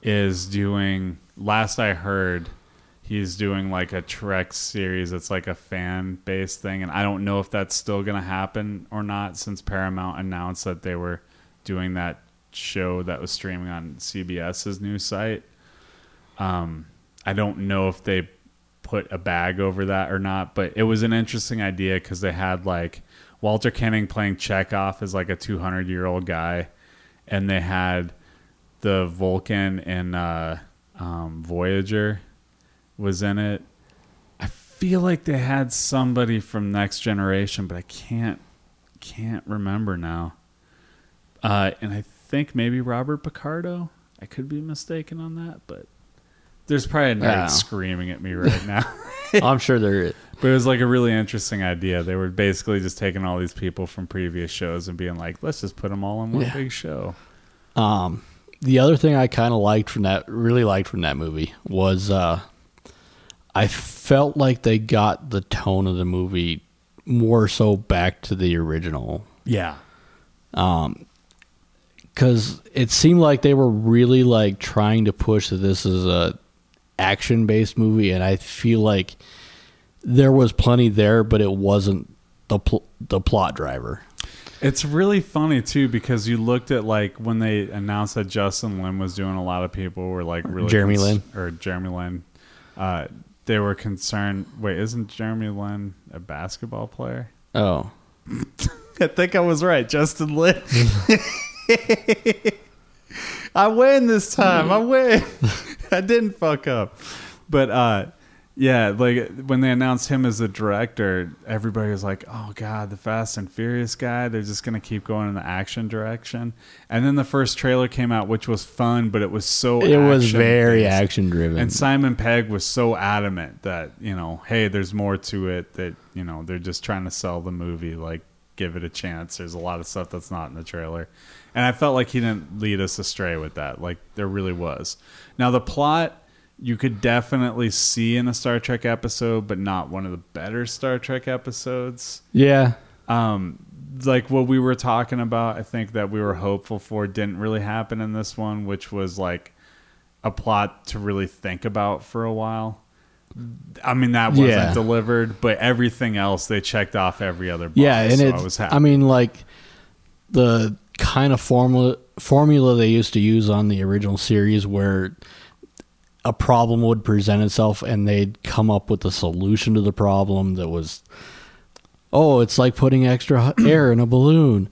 is doing. Last I heard, he's doing like a Trek series. It's like a fan based thing, and I don't know if that's still gonna happen or not. Since Paramount announced that they were doing that show that was streaming on CBS's new site. Um, I don't know if they put a bag over that or not, but it was an interesting idea because they had like Walter Koenig playing Chekov as like a 200 year old guy, and they had the Vulcan in uh, um, Voyager was in it. I feel like they had somebody from Next Generation, but I can't can't remember now. Uh, and I think maybe Robert Picardo. I could be mistaken on that, but there's probably a nerd Yeah. screaming at me right now. I'm sure there But it was like a really interesting idea. They were basically just taking all these people from previous shows and being like, let's just put them all in one Yeah. big show. Um, the other thing I kind of liked from that, really liked from that movie, was uh, I felt like they got the tone of the movie more so back to the original. Yeah. Because it seemed like they were really like trying to push that this is a action based movie, and I feel like there was plenty there, but it wasn't the pl- the plot driver. It's really funny too because you looked at like when they announced that Justin Lin was doing a lot of people were like really Jeremy Lin. or Jeremy Lin. Uh, they were concerned. Wait, isn't Jeremy Lin a basketball player? Oh, I think I was right, Justin Lin. I win this time. I win. I didn't fuck up. But uh yeah, like when they announced him as the director, everybody was like, "Oh god, the Fast and Furious guy, they're just going to keep going in the action direction." And then the first trailer came out which was fun, but it was so it was very based. action driven. And Simon Pegg was so adamant that, you know, hey, there's more to it that, you know, they're just trying to sell the movie. Like, give it a chance. There's a lot of stuff that's not in the trailer. And I felt like he didn't lead us astray with that. Like, there really was. Now, the plot you could definitely see in a Star Trek episode, but not one of the better Star Trek episodes yeah, um like what we were talking about i think that we were hopeful for didn't really happen in this one which was like a plot to really think about for a while i mean that wasn't Yeah. delivered but everything else they checked off every other box yeah, and so it. i was happy I mean, like the kind of formula formula they used to use on the original series, where a problem would present itself, and they'd come up with a solution to the problem that was, oh, it's like putting extra air in a balloon,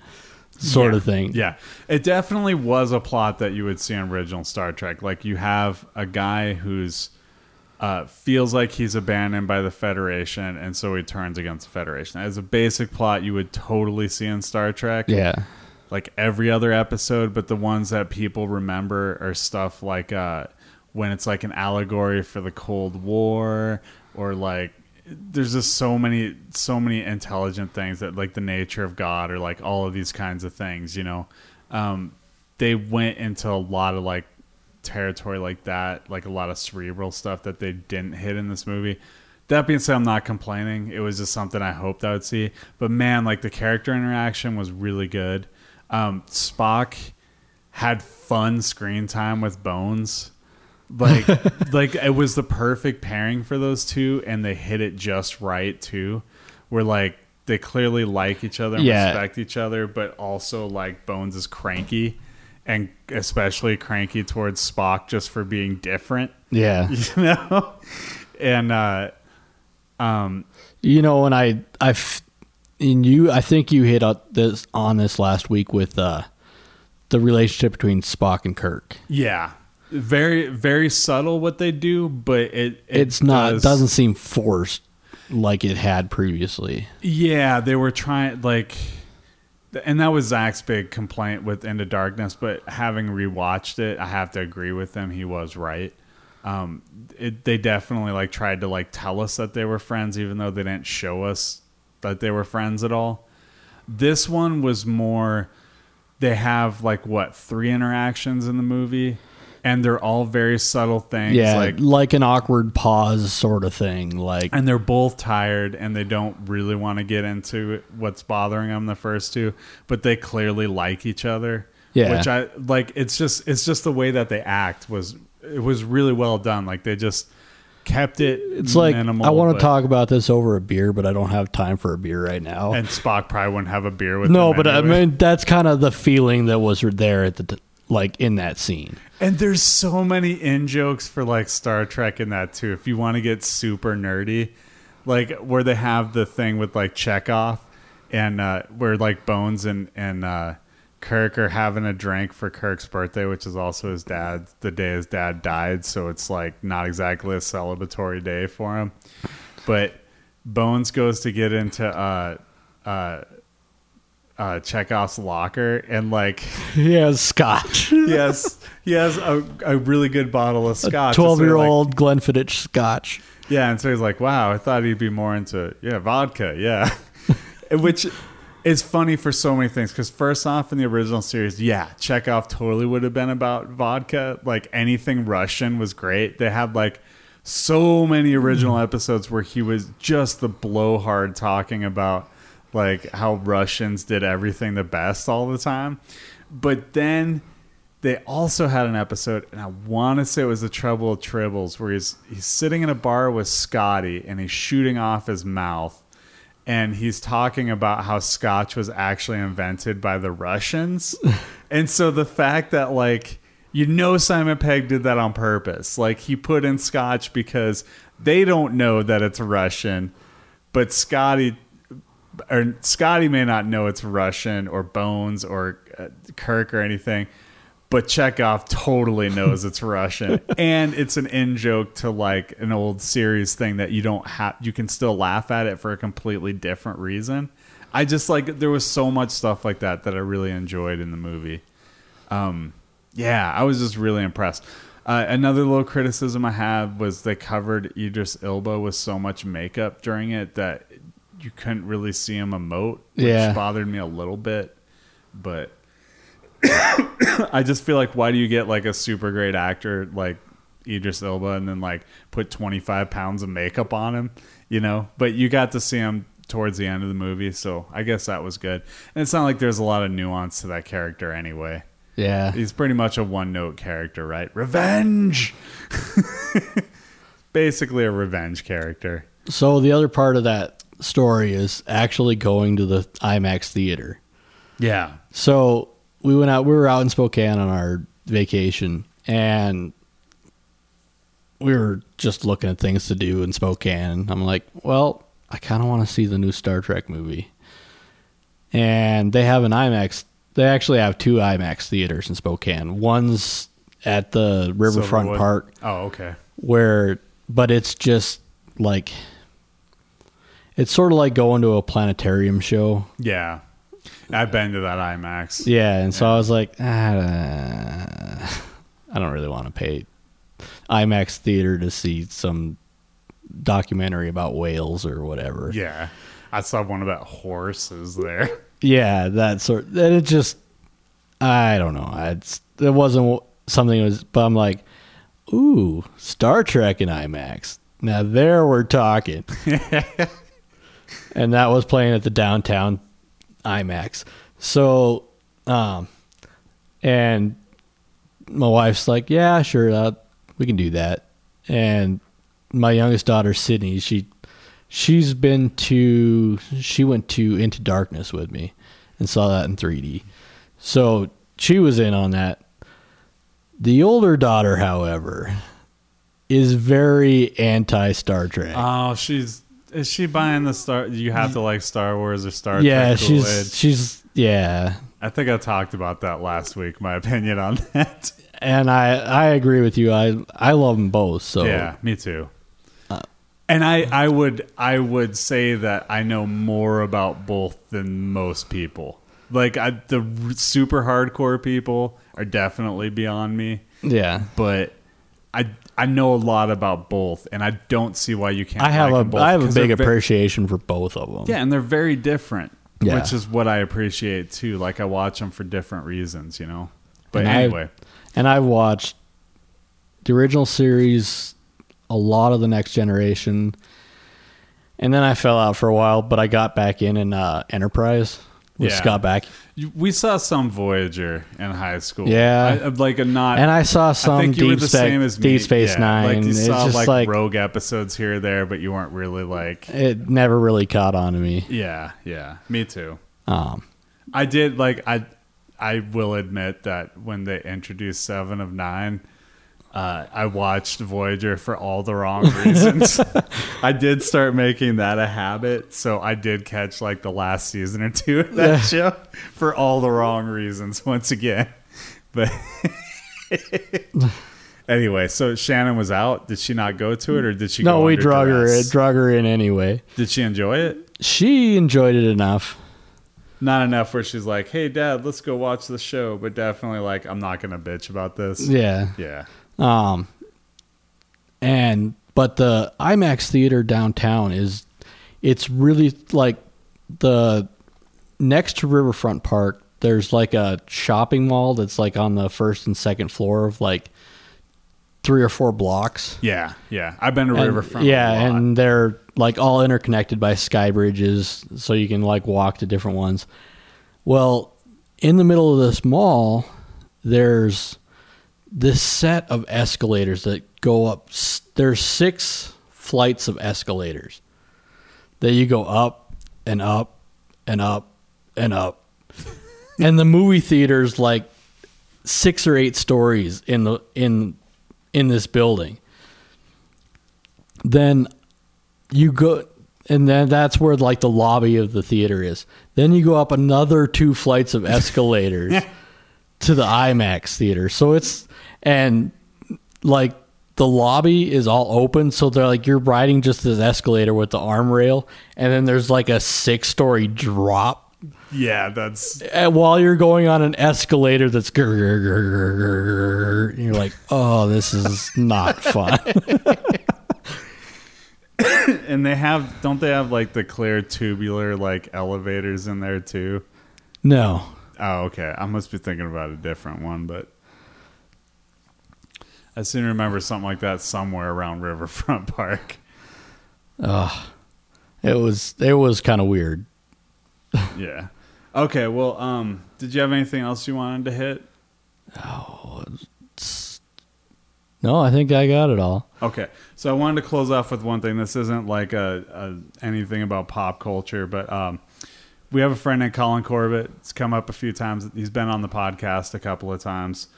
sort Yeah. of thing. Yeah, it definitely was a plot that you would see on original Star Trek. Like you have a guy who's uh, feels like he's abandoned by the Federation, and so he turns against the Federation. As a basic plot, you would totally see in Star Trek. yeah. Like every other episode, but the ones that people remember are stuff like uh, when it's like an allegory for the Cold War, or like there's just so many so many intelligent things that like the nature of God, or like all of these kinds of things. You know, um, they went into a lot of like territory like that, like a lot of cerebral stuff that they didn't hit in this movie. That being said, I'm not complaining. It was just something I hoped I would see. But man, like the character interaction was really good. Um, Spock had fun screen time with Bones. Like, like it was the perfect pairing for those two, and they hit it just right too. Where like they clearly like each other and Yeah. respect each other, but also like Bones is cranky, and especially cranky towards Spock just for being different Yeah. you know and uh um You know, and I, I, f- and you, I think you hit up this on this last week with uh, the relationship between Spock and Kirk. yeah very very subtle what they do but it, it It's not does- doesn't seem forced like it had previously. yeah they were trying like and that was Zach's big complaint with Into Darkness, but having rewatched it, I have to agree with him. He was right. Um, it, they definitely like tried to like tell us that they were friends, even though they didn't show us that they were friends at all. This one was more. They have like what three interactions in the movie, and they're all very subtle things. Yeah, like like, an awkward pause sort of thing. Like and they're both tired and they don't really want to get into what's bothering them the first two but they clearly like each other Yeah. which i like it's just it's just the way that they act was it was really well done like they just kept it it's like minimal, I want to talk about this over a beer, but I don't have time for a beer right now. and spock probably wouldn't have a beer with no, but I mean that's kind of the feeling that was there at the like in that scene. And there's so many in jokes for like Star Trek in that too. If you want to get super nerdy, like where they have the thing with like Chekov, and uh, where like Bones and and uh, Kirk are having a drink for Kirk's birthday, which is also his dad. The day his dad died, so it's like not exactly a celebratory day for him. But Bones goes to get into uh, uh, uh, Chekov's locker, and like He has scotch. he has he has a, a really good bottle of scotch. Twelve year So, like, old Glenfiddich scotch. yeah, and so he's like, "Wow, I thought he'd be more into yeah vodka, yeah," which is funny for so many things. Because first off, in the original series, yeah, Chekov totally would have been about vodka. Like anything Russian was great. They had like so many original mm. episodes where he was just the blowhard talking about like how Russians did everything the best all the time. But then they also had an episode, and I want to say it was the Trouble with Tribbles, where he's he's sitting in a bar with Scotty, and he's shooting off his mouth, and he's talking about how Scotch was actually invented by the Russians, and so the fact that like you know Simon Pegg did that on purpose, like he put in Scotch because they don't know that it's Russian, but Scotty or Scotty may not know it's Russian or Bones or uh, Kirk or anything, but Chekov totally knows it's Russian, and it's an in joke to like an old series thing that you don't have. You can still laugh at it for a completely different reason. I just like there was so much stuff like that that I really enjoyed in the movie. Um, yeah, I was just really impressed. Uh, another little criticism I had was they covered Idris Elba with so much makeup during it that you couldn't really see him emote, which Yeah. bothered me a little bit. But I just feel like why do you get like a super great actor like Idris Elba and then like put 25 pounds of makeup on him, you know? But you got to see him towards the end of the movie, so I guess that was good. And it's not like there's a lot of nuance to that character anyway. Yeah. He's pretty much a one note character, right? Revenge! Basically a revenge character. So the other part of that story is actually going to the IMAX theater. Yeah. So we went out. We were out in Spokane on our vacation, and we were just looking at things to do in Spokane. I'm like, well, I kind of want to see the new Star Trek movie, and they have an IMAX. They actually have two IMAX theaters in Spokane. One's at the Riverfront Silverwood. Park, Oh, okay. where, but it's just like. It's sort of like going to a planetarium show. Yeah. I've been to that IMAX. Yeah, and so I was like, ah, I don't really want to pay IMAX theater to see some documentary about whales or whatever. Yeah. I saw one about horses there. Yeah, that sort. And it just, I don't know. It's it wasn't something. That was, but I'm like, ooh, Star Trek in IMAX. Now there we're talking. and that was playing at the downtown IMAX. So, um, and my wife's like, yeah, sure, uh, we can do that. And my youngest daughter, Sydney, she she's been to she went to Into Darkness with me and saw that in 3D. So she was in on that. The older daughter, however, is very anti Star Trek. Oh, she's is she buying the Star you have to like Star Wars or Star yeah, Trek Kool-Aid? she's she's yeah. I think I talked about that last week, my opinion on that. And I I agree with you. I I love them both. So Yeah, me too. Uh, and I, I would I would say that I know more about both than most people. Like I, the r- super hardcore people are definitely beyond me, yeah. but I I know a lot about both, and I don't see why you can't. I have like a I have a big they're ve- appreciation for both of them. yeah, and they're very different. Yeah. which is what I appreciate too. Like I watch them for different reasons, you know. But And I- anyway, And I've watched the original series, a lot of the Next Generation, and then I fell out for a while. But I got back in in uh, Enterprise with Yeah. Scott Back, we saw some Voyager in high school. Yeah. I, like a not. and I saw some I think you were Deep, the Spec- same as me. Deep Space Yeah, Nine. Like you it's saw just like, like, rogue episodes here or there, but you weren't really like. it never really caught on to me. Yeah, yeah, me too. Um, I did like I. I will admit that when they introduced Seven of Nine, uh, I watched Voyager for all the wrong reasons. I did start making that a habit, so I did catch like the last season or two of that show for all the wrong reasons once again. But anyway, so Shannon was out. Did she not go to it, or did she? no, go we drug her, in, drug her in anyway. Did she enjoy it? She enjoyed it enough. Not enough where she's like, "Hey, Dad, let's go watch the show," but definitely like, "I'm not gonna bitch about this." Yeah. Yeah. Um, and but the IMAX theater downtown is it's really like the next to Riverfront Park. There's like a shopping mall that's like on the first and second floor of like three or four blocks. Yeah, yeah. I've been to And- Riverfront. yeah, and they're like all interconnected by sky bridges, so you can like walk to different ones. Well, in the middle of this mall, there's this set of escalators that go up. There's six flights of escalators. That you go up and up and up and up, and the movie theater's like six or eight stories in the in in this building. Then you go and then that's where like the lobby of the theater is. Then you go up another two flights of escalators to the imax theater. So it's and like the lobby is all open so they're like you're riding just this escalator with the arm rail and then there's like a six story drop yeah, that's and while you're going on an escalator that's grr, grr, grr, grr, grr, grr, you're like oh this is not fun and they have don't they have like the clear tubular like elevators in there too? no Oh, okay. I must be thinking about a different one, but I seem to remember something like that somewhere around Riverfront Park. it was it was kind of weird Yeah. Okay, well, um, did you have anything else you wanted to hit? No, I think I got it all. Okay, so I wanted to close off with one thing. This isn't like a, a anything about pop culture, but um, we have a friend named Colin Corbett. It's come up a few times. He's been on the podcast a couple of times.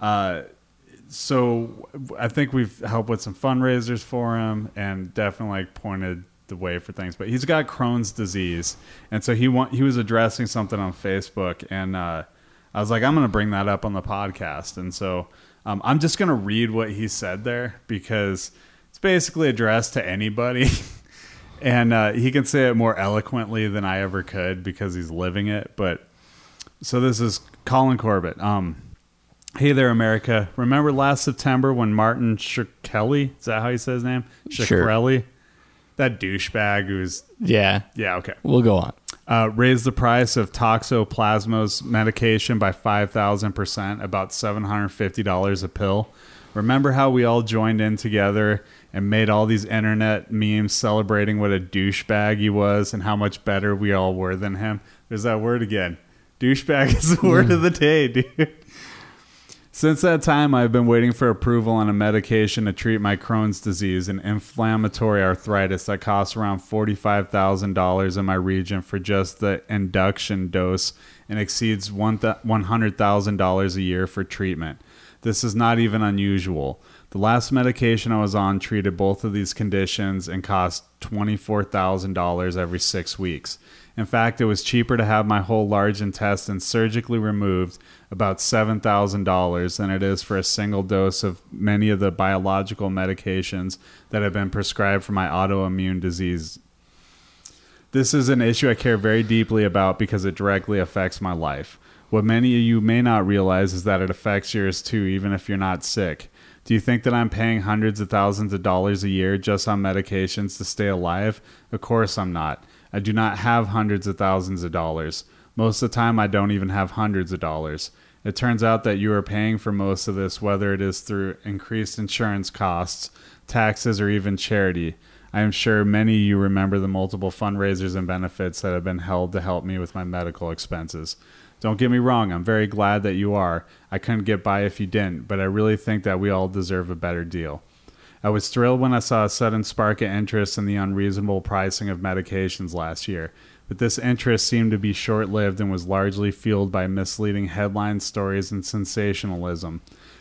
Uh, so I think we've helped with some fundraisers for him, and definitely like pointed the way for things. But he's got Crohn's disease, and so he want he was addressing something on Facebook, and uh, I was like, I'm going to bring that up on the podcast, and so um, I'm just going to read what he said there because it's basically addressed to anybody. and uh, he can say it more eloquently than I ever could because he's living it. But so this is Colin Corbett. Um, hey there, America! Remember last September when Martin Shkreli? Is that how you say his name? Sure. Shkreli, that douchebag who's Yeah, yeah okay we'll go on. uh, raised the price of toxoplasmos medication by 5,000%, about $750 a pill. Remember how we all joined in together and made all these internet memes celebrating what a douchebag he was and how much better we all were than him? There's that word again. Douchebag is the word of the day, dude. Since that time, I've been waiting for approval on a medication to treat my Crohn's disease and inflammatory arthritis that costs around $45,000 in my region for just the induction dose and exceeds $100,000 a year for treatment. This is not even unusual. The last medication I was on treated both of these conditions and cost $24,000 every six weeks. In fact, it was cheaper to have my whole large intestine surgically removed, about $7,000, than it is for a single dose of many of the biological medications that have been prescribed for my autoimmune disease. This is an issue I care very deeply about because it directly affects my life. What many of you may not realize is that it affects yours too, even if you're not sick. Do you think that I'm paying hundreds of thousands of dollars a year just on medications to stay alive? Of course I'm not. I do not have hundreds of thousands of dollars. Most of the time, I don't even have hundreds of dollars. It turns out that you are paying for most of this, whether it is through increased insurance costs, taxes, or even charity. I am sure many of you remember the multiple fundraisers and benefits that have been held to help me with my medical expenses. Don't get me wrong, I'm very glad that you are. I couldn't get by if you didn't, but I really think that we all deserve a better deal. I was thrilled when I saw a sudden spark of interest in the unreasonable pricing of medications last year, but this interest seemed to be short lived and was largely fueled by misleading headline stories and sensationalism.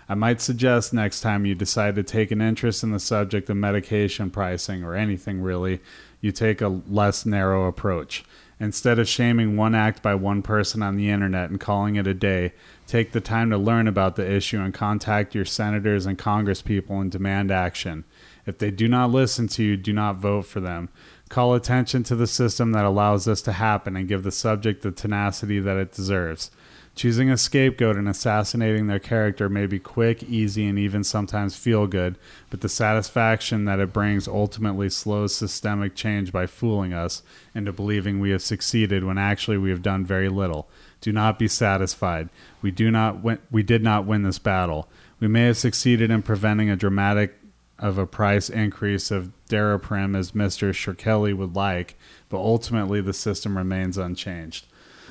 I might suggest next time you decide to take an interest in the subject of medication pricing or anything really, you take a less narrow approach. Instead of shaming one act by one person on the internet and calling it a day, take the time to learn about the issue and contact your senators and congresspeople and demand action. If they do not listen to you, do not vote for them. Call attention to the system that allows this to happen and give the subject the tenacity that it deserves. Choosing a scapegoat and assassinating their character may be quick, easy, and even sometimes feel good, but the satisfaction that it brings ultimately slows systemic change by fooling us into believing we have succeeded when actually we have done very little. Do not be satisfied. We do not win, we did not win this battle. We may have succeeded in preventing a dramatic of a price increase of Daraprim as Mr. Shirkelly would like, but ultimately the system remains unchanged.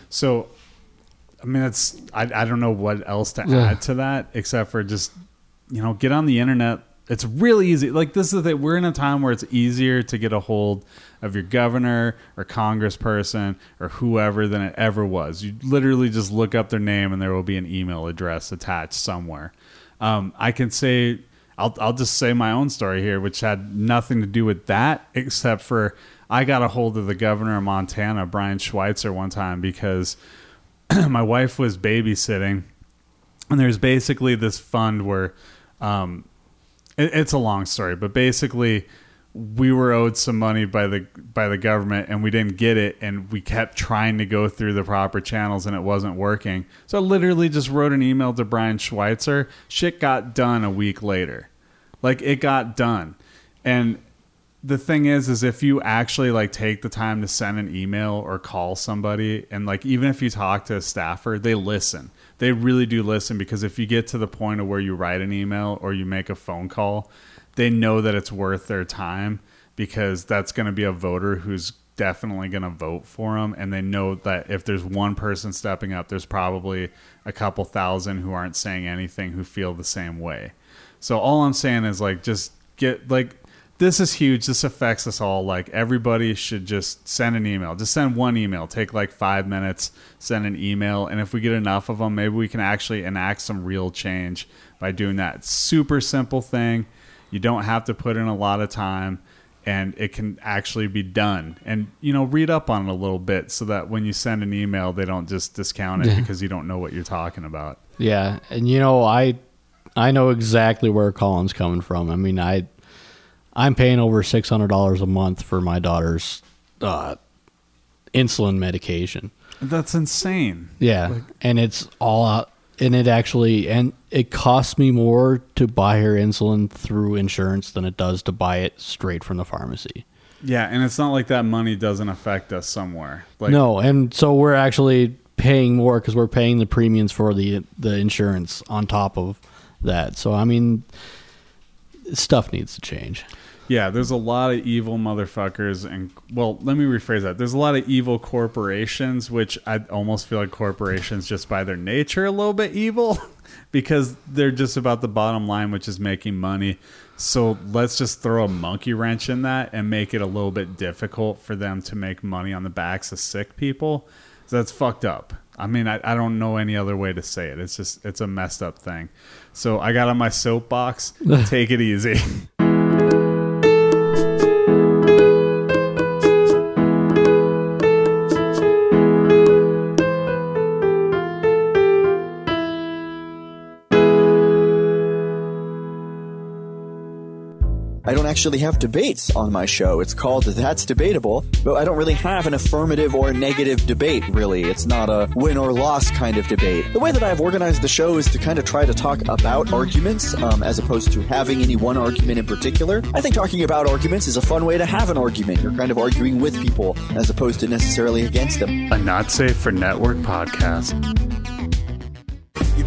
So I mean, it's I, I don't know what else to Yeah. add to that except for just you know get on the internet. It's really easy. Like this is the thing. We're in a time where it's easier to get a hold of your governor or congressperson or whoever than it ever was. You literally just look up their name and there will be an email address attached somewhere. Um, I can say I'll I'll just say my own story here, which had nothing to do with that except for I got a hold of the governor of Montana, Brian Schweitzer, one time because my wife was babysitting, and there's basically this fund where, um, it, it's a long story, but basically, we were owed some money by the by the government, and we didn't get it, and we kept trying to go through the proper channels, and it wasn't working. So I literally just wrote an email to Brian Schweitzer. Shit got done a week later, like it got done, and the thing is is if you actually like take the time to send an email or call somebody and like even if you talk to a staffer they listen they really do listen because if you get to the point of where you write an email or you make a phone call they know that it's worth their time because that's going to be a voter who's definitely going to vote for them and they know that if there's one person stepping up there's probably a couple thousand who aren't saying anything who feel the same way so all i'm saying is like just get like this is huge. This affects us all. Like everybody should just send an email. Just send one email. Take like five minutes. Send an email, and if we get enough of them, maybe we can actually enact some real change by doing that. Super simple thing. You don't have to put in a lot of time, and it can actually be done. And you know, read up on it a little bit so that when you send an email, they don't just discount it because you don't know what you're talking about. Yeah, and you know, I I know exactly where Colin's coming from. I mean, I I'm paying over six hundred dollars a month for my daughter's uh, insulin medication. That's insane. Yeah, and it's all out, and it actually and it costs me more to buy her insulin through insurance than it does to buy it straight from the pharmacy. Yeah, and it's not like that money doesn't affect us somewhere. Like, no, and so we're actually paying more because we're paying the premiums for the the insurance on top of that. So I mean, stuff needs to change. Yeah, there's a lot of evil motherfuckers, and well, let me rephrase that. There's a lot of evil corporations, which I almost feel like corporations, just by their nature, a little bit evil, because they're just about the bottom line, which is making money. So let's just throw a monkey wrench in that and make it a little bit difficult for them to make money on the backs of sick people. So that's fucked up. I mean, I, I don't know any other way to say it. It's just it's a messed up thing. So I got on my soapbox. Take it easy. actually have debates on my show. It's called That's Debatable, but I don't really have an affirmative or negative debate, really. It's not a win or loss kind of debate. The way that I've organized the show is to kind of try to talk about arguments um, as opposed to having any one argument in particular. I think talking about arguments is a fun way to have an argument. You're kind of arguing with people as opposed to necessarily against them. A not safe for network podcast.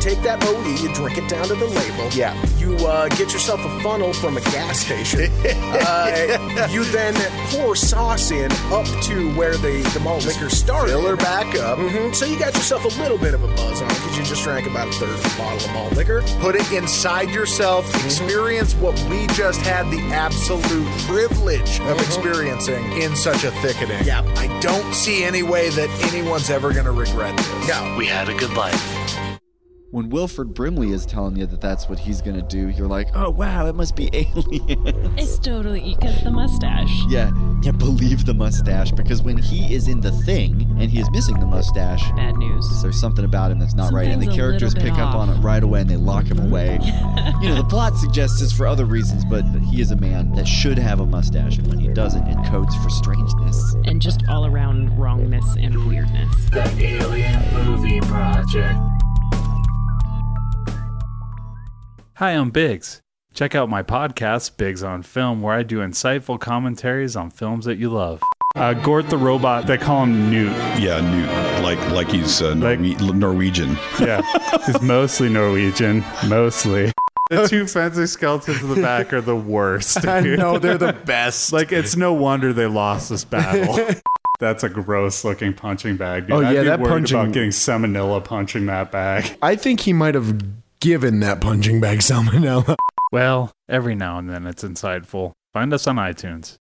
You take that OE, you drink it down to the label. Yeah. You uh, get yourself a funnel from a gas station. uh, you then pour sauce in up to where the, the malt liquor started. Fill her back up. hmm So you got yourself a little bit of a buzz on because you just drank about a third of a bottle of malt liquor. Put it inside yourself. Mm-hmm. Experience what we just had the absolute privilege of experiencing in such a thickening. Mm-hmm. Yeah. I don't see any way that anyone's ever going to regret this. No. We had a good life. When Wilford Brimley is telling you that that's what he's gonna do, you're like, oh wow, it must be alien. It's totally because the mustache. yeah, yeah, believe the mustache because when he is in the thing and he is missing the mustache, Bad news. there's something about him that's not right, and the characters pick bit up on. It right away and they lock him away. you know, the plot suggests it's for other reasons, but he is a man that should have a mustache, and when he doesn't, it codes for strangeness. And just all around wrongness and weirdness. The Alien Movie Project. Hi, I'm Biggs. Check out my podcast, Biggs on Film, where I do insightful commentaries on films that you love. Uh, Gort the robot, they call him Newt. Yeah, Newt, like like he's uh, Norwe- Norwegian. Yeah, he's mostly Norwegian, mostly. The two fencing skeletons in the back are the worst. I know, they're the best. Like, it's no wonder they lost this battle. That's a gross looking punching bag. Dude. Oh, I'd yeah, be that worried punching- about getting salmonella punching that bag. I think he might have given that punching bag salmonella. Well, every now and then it's insightful. Find us on iTunes.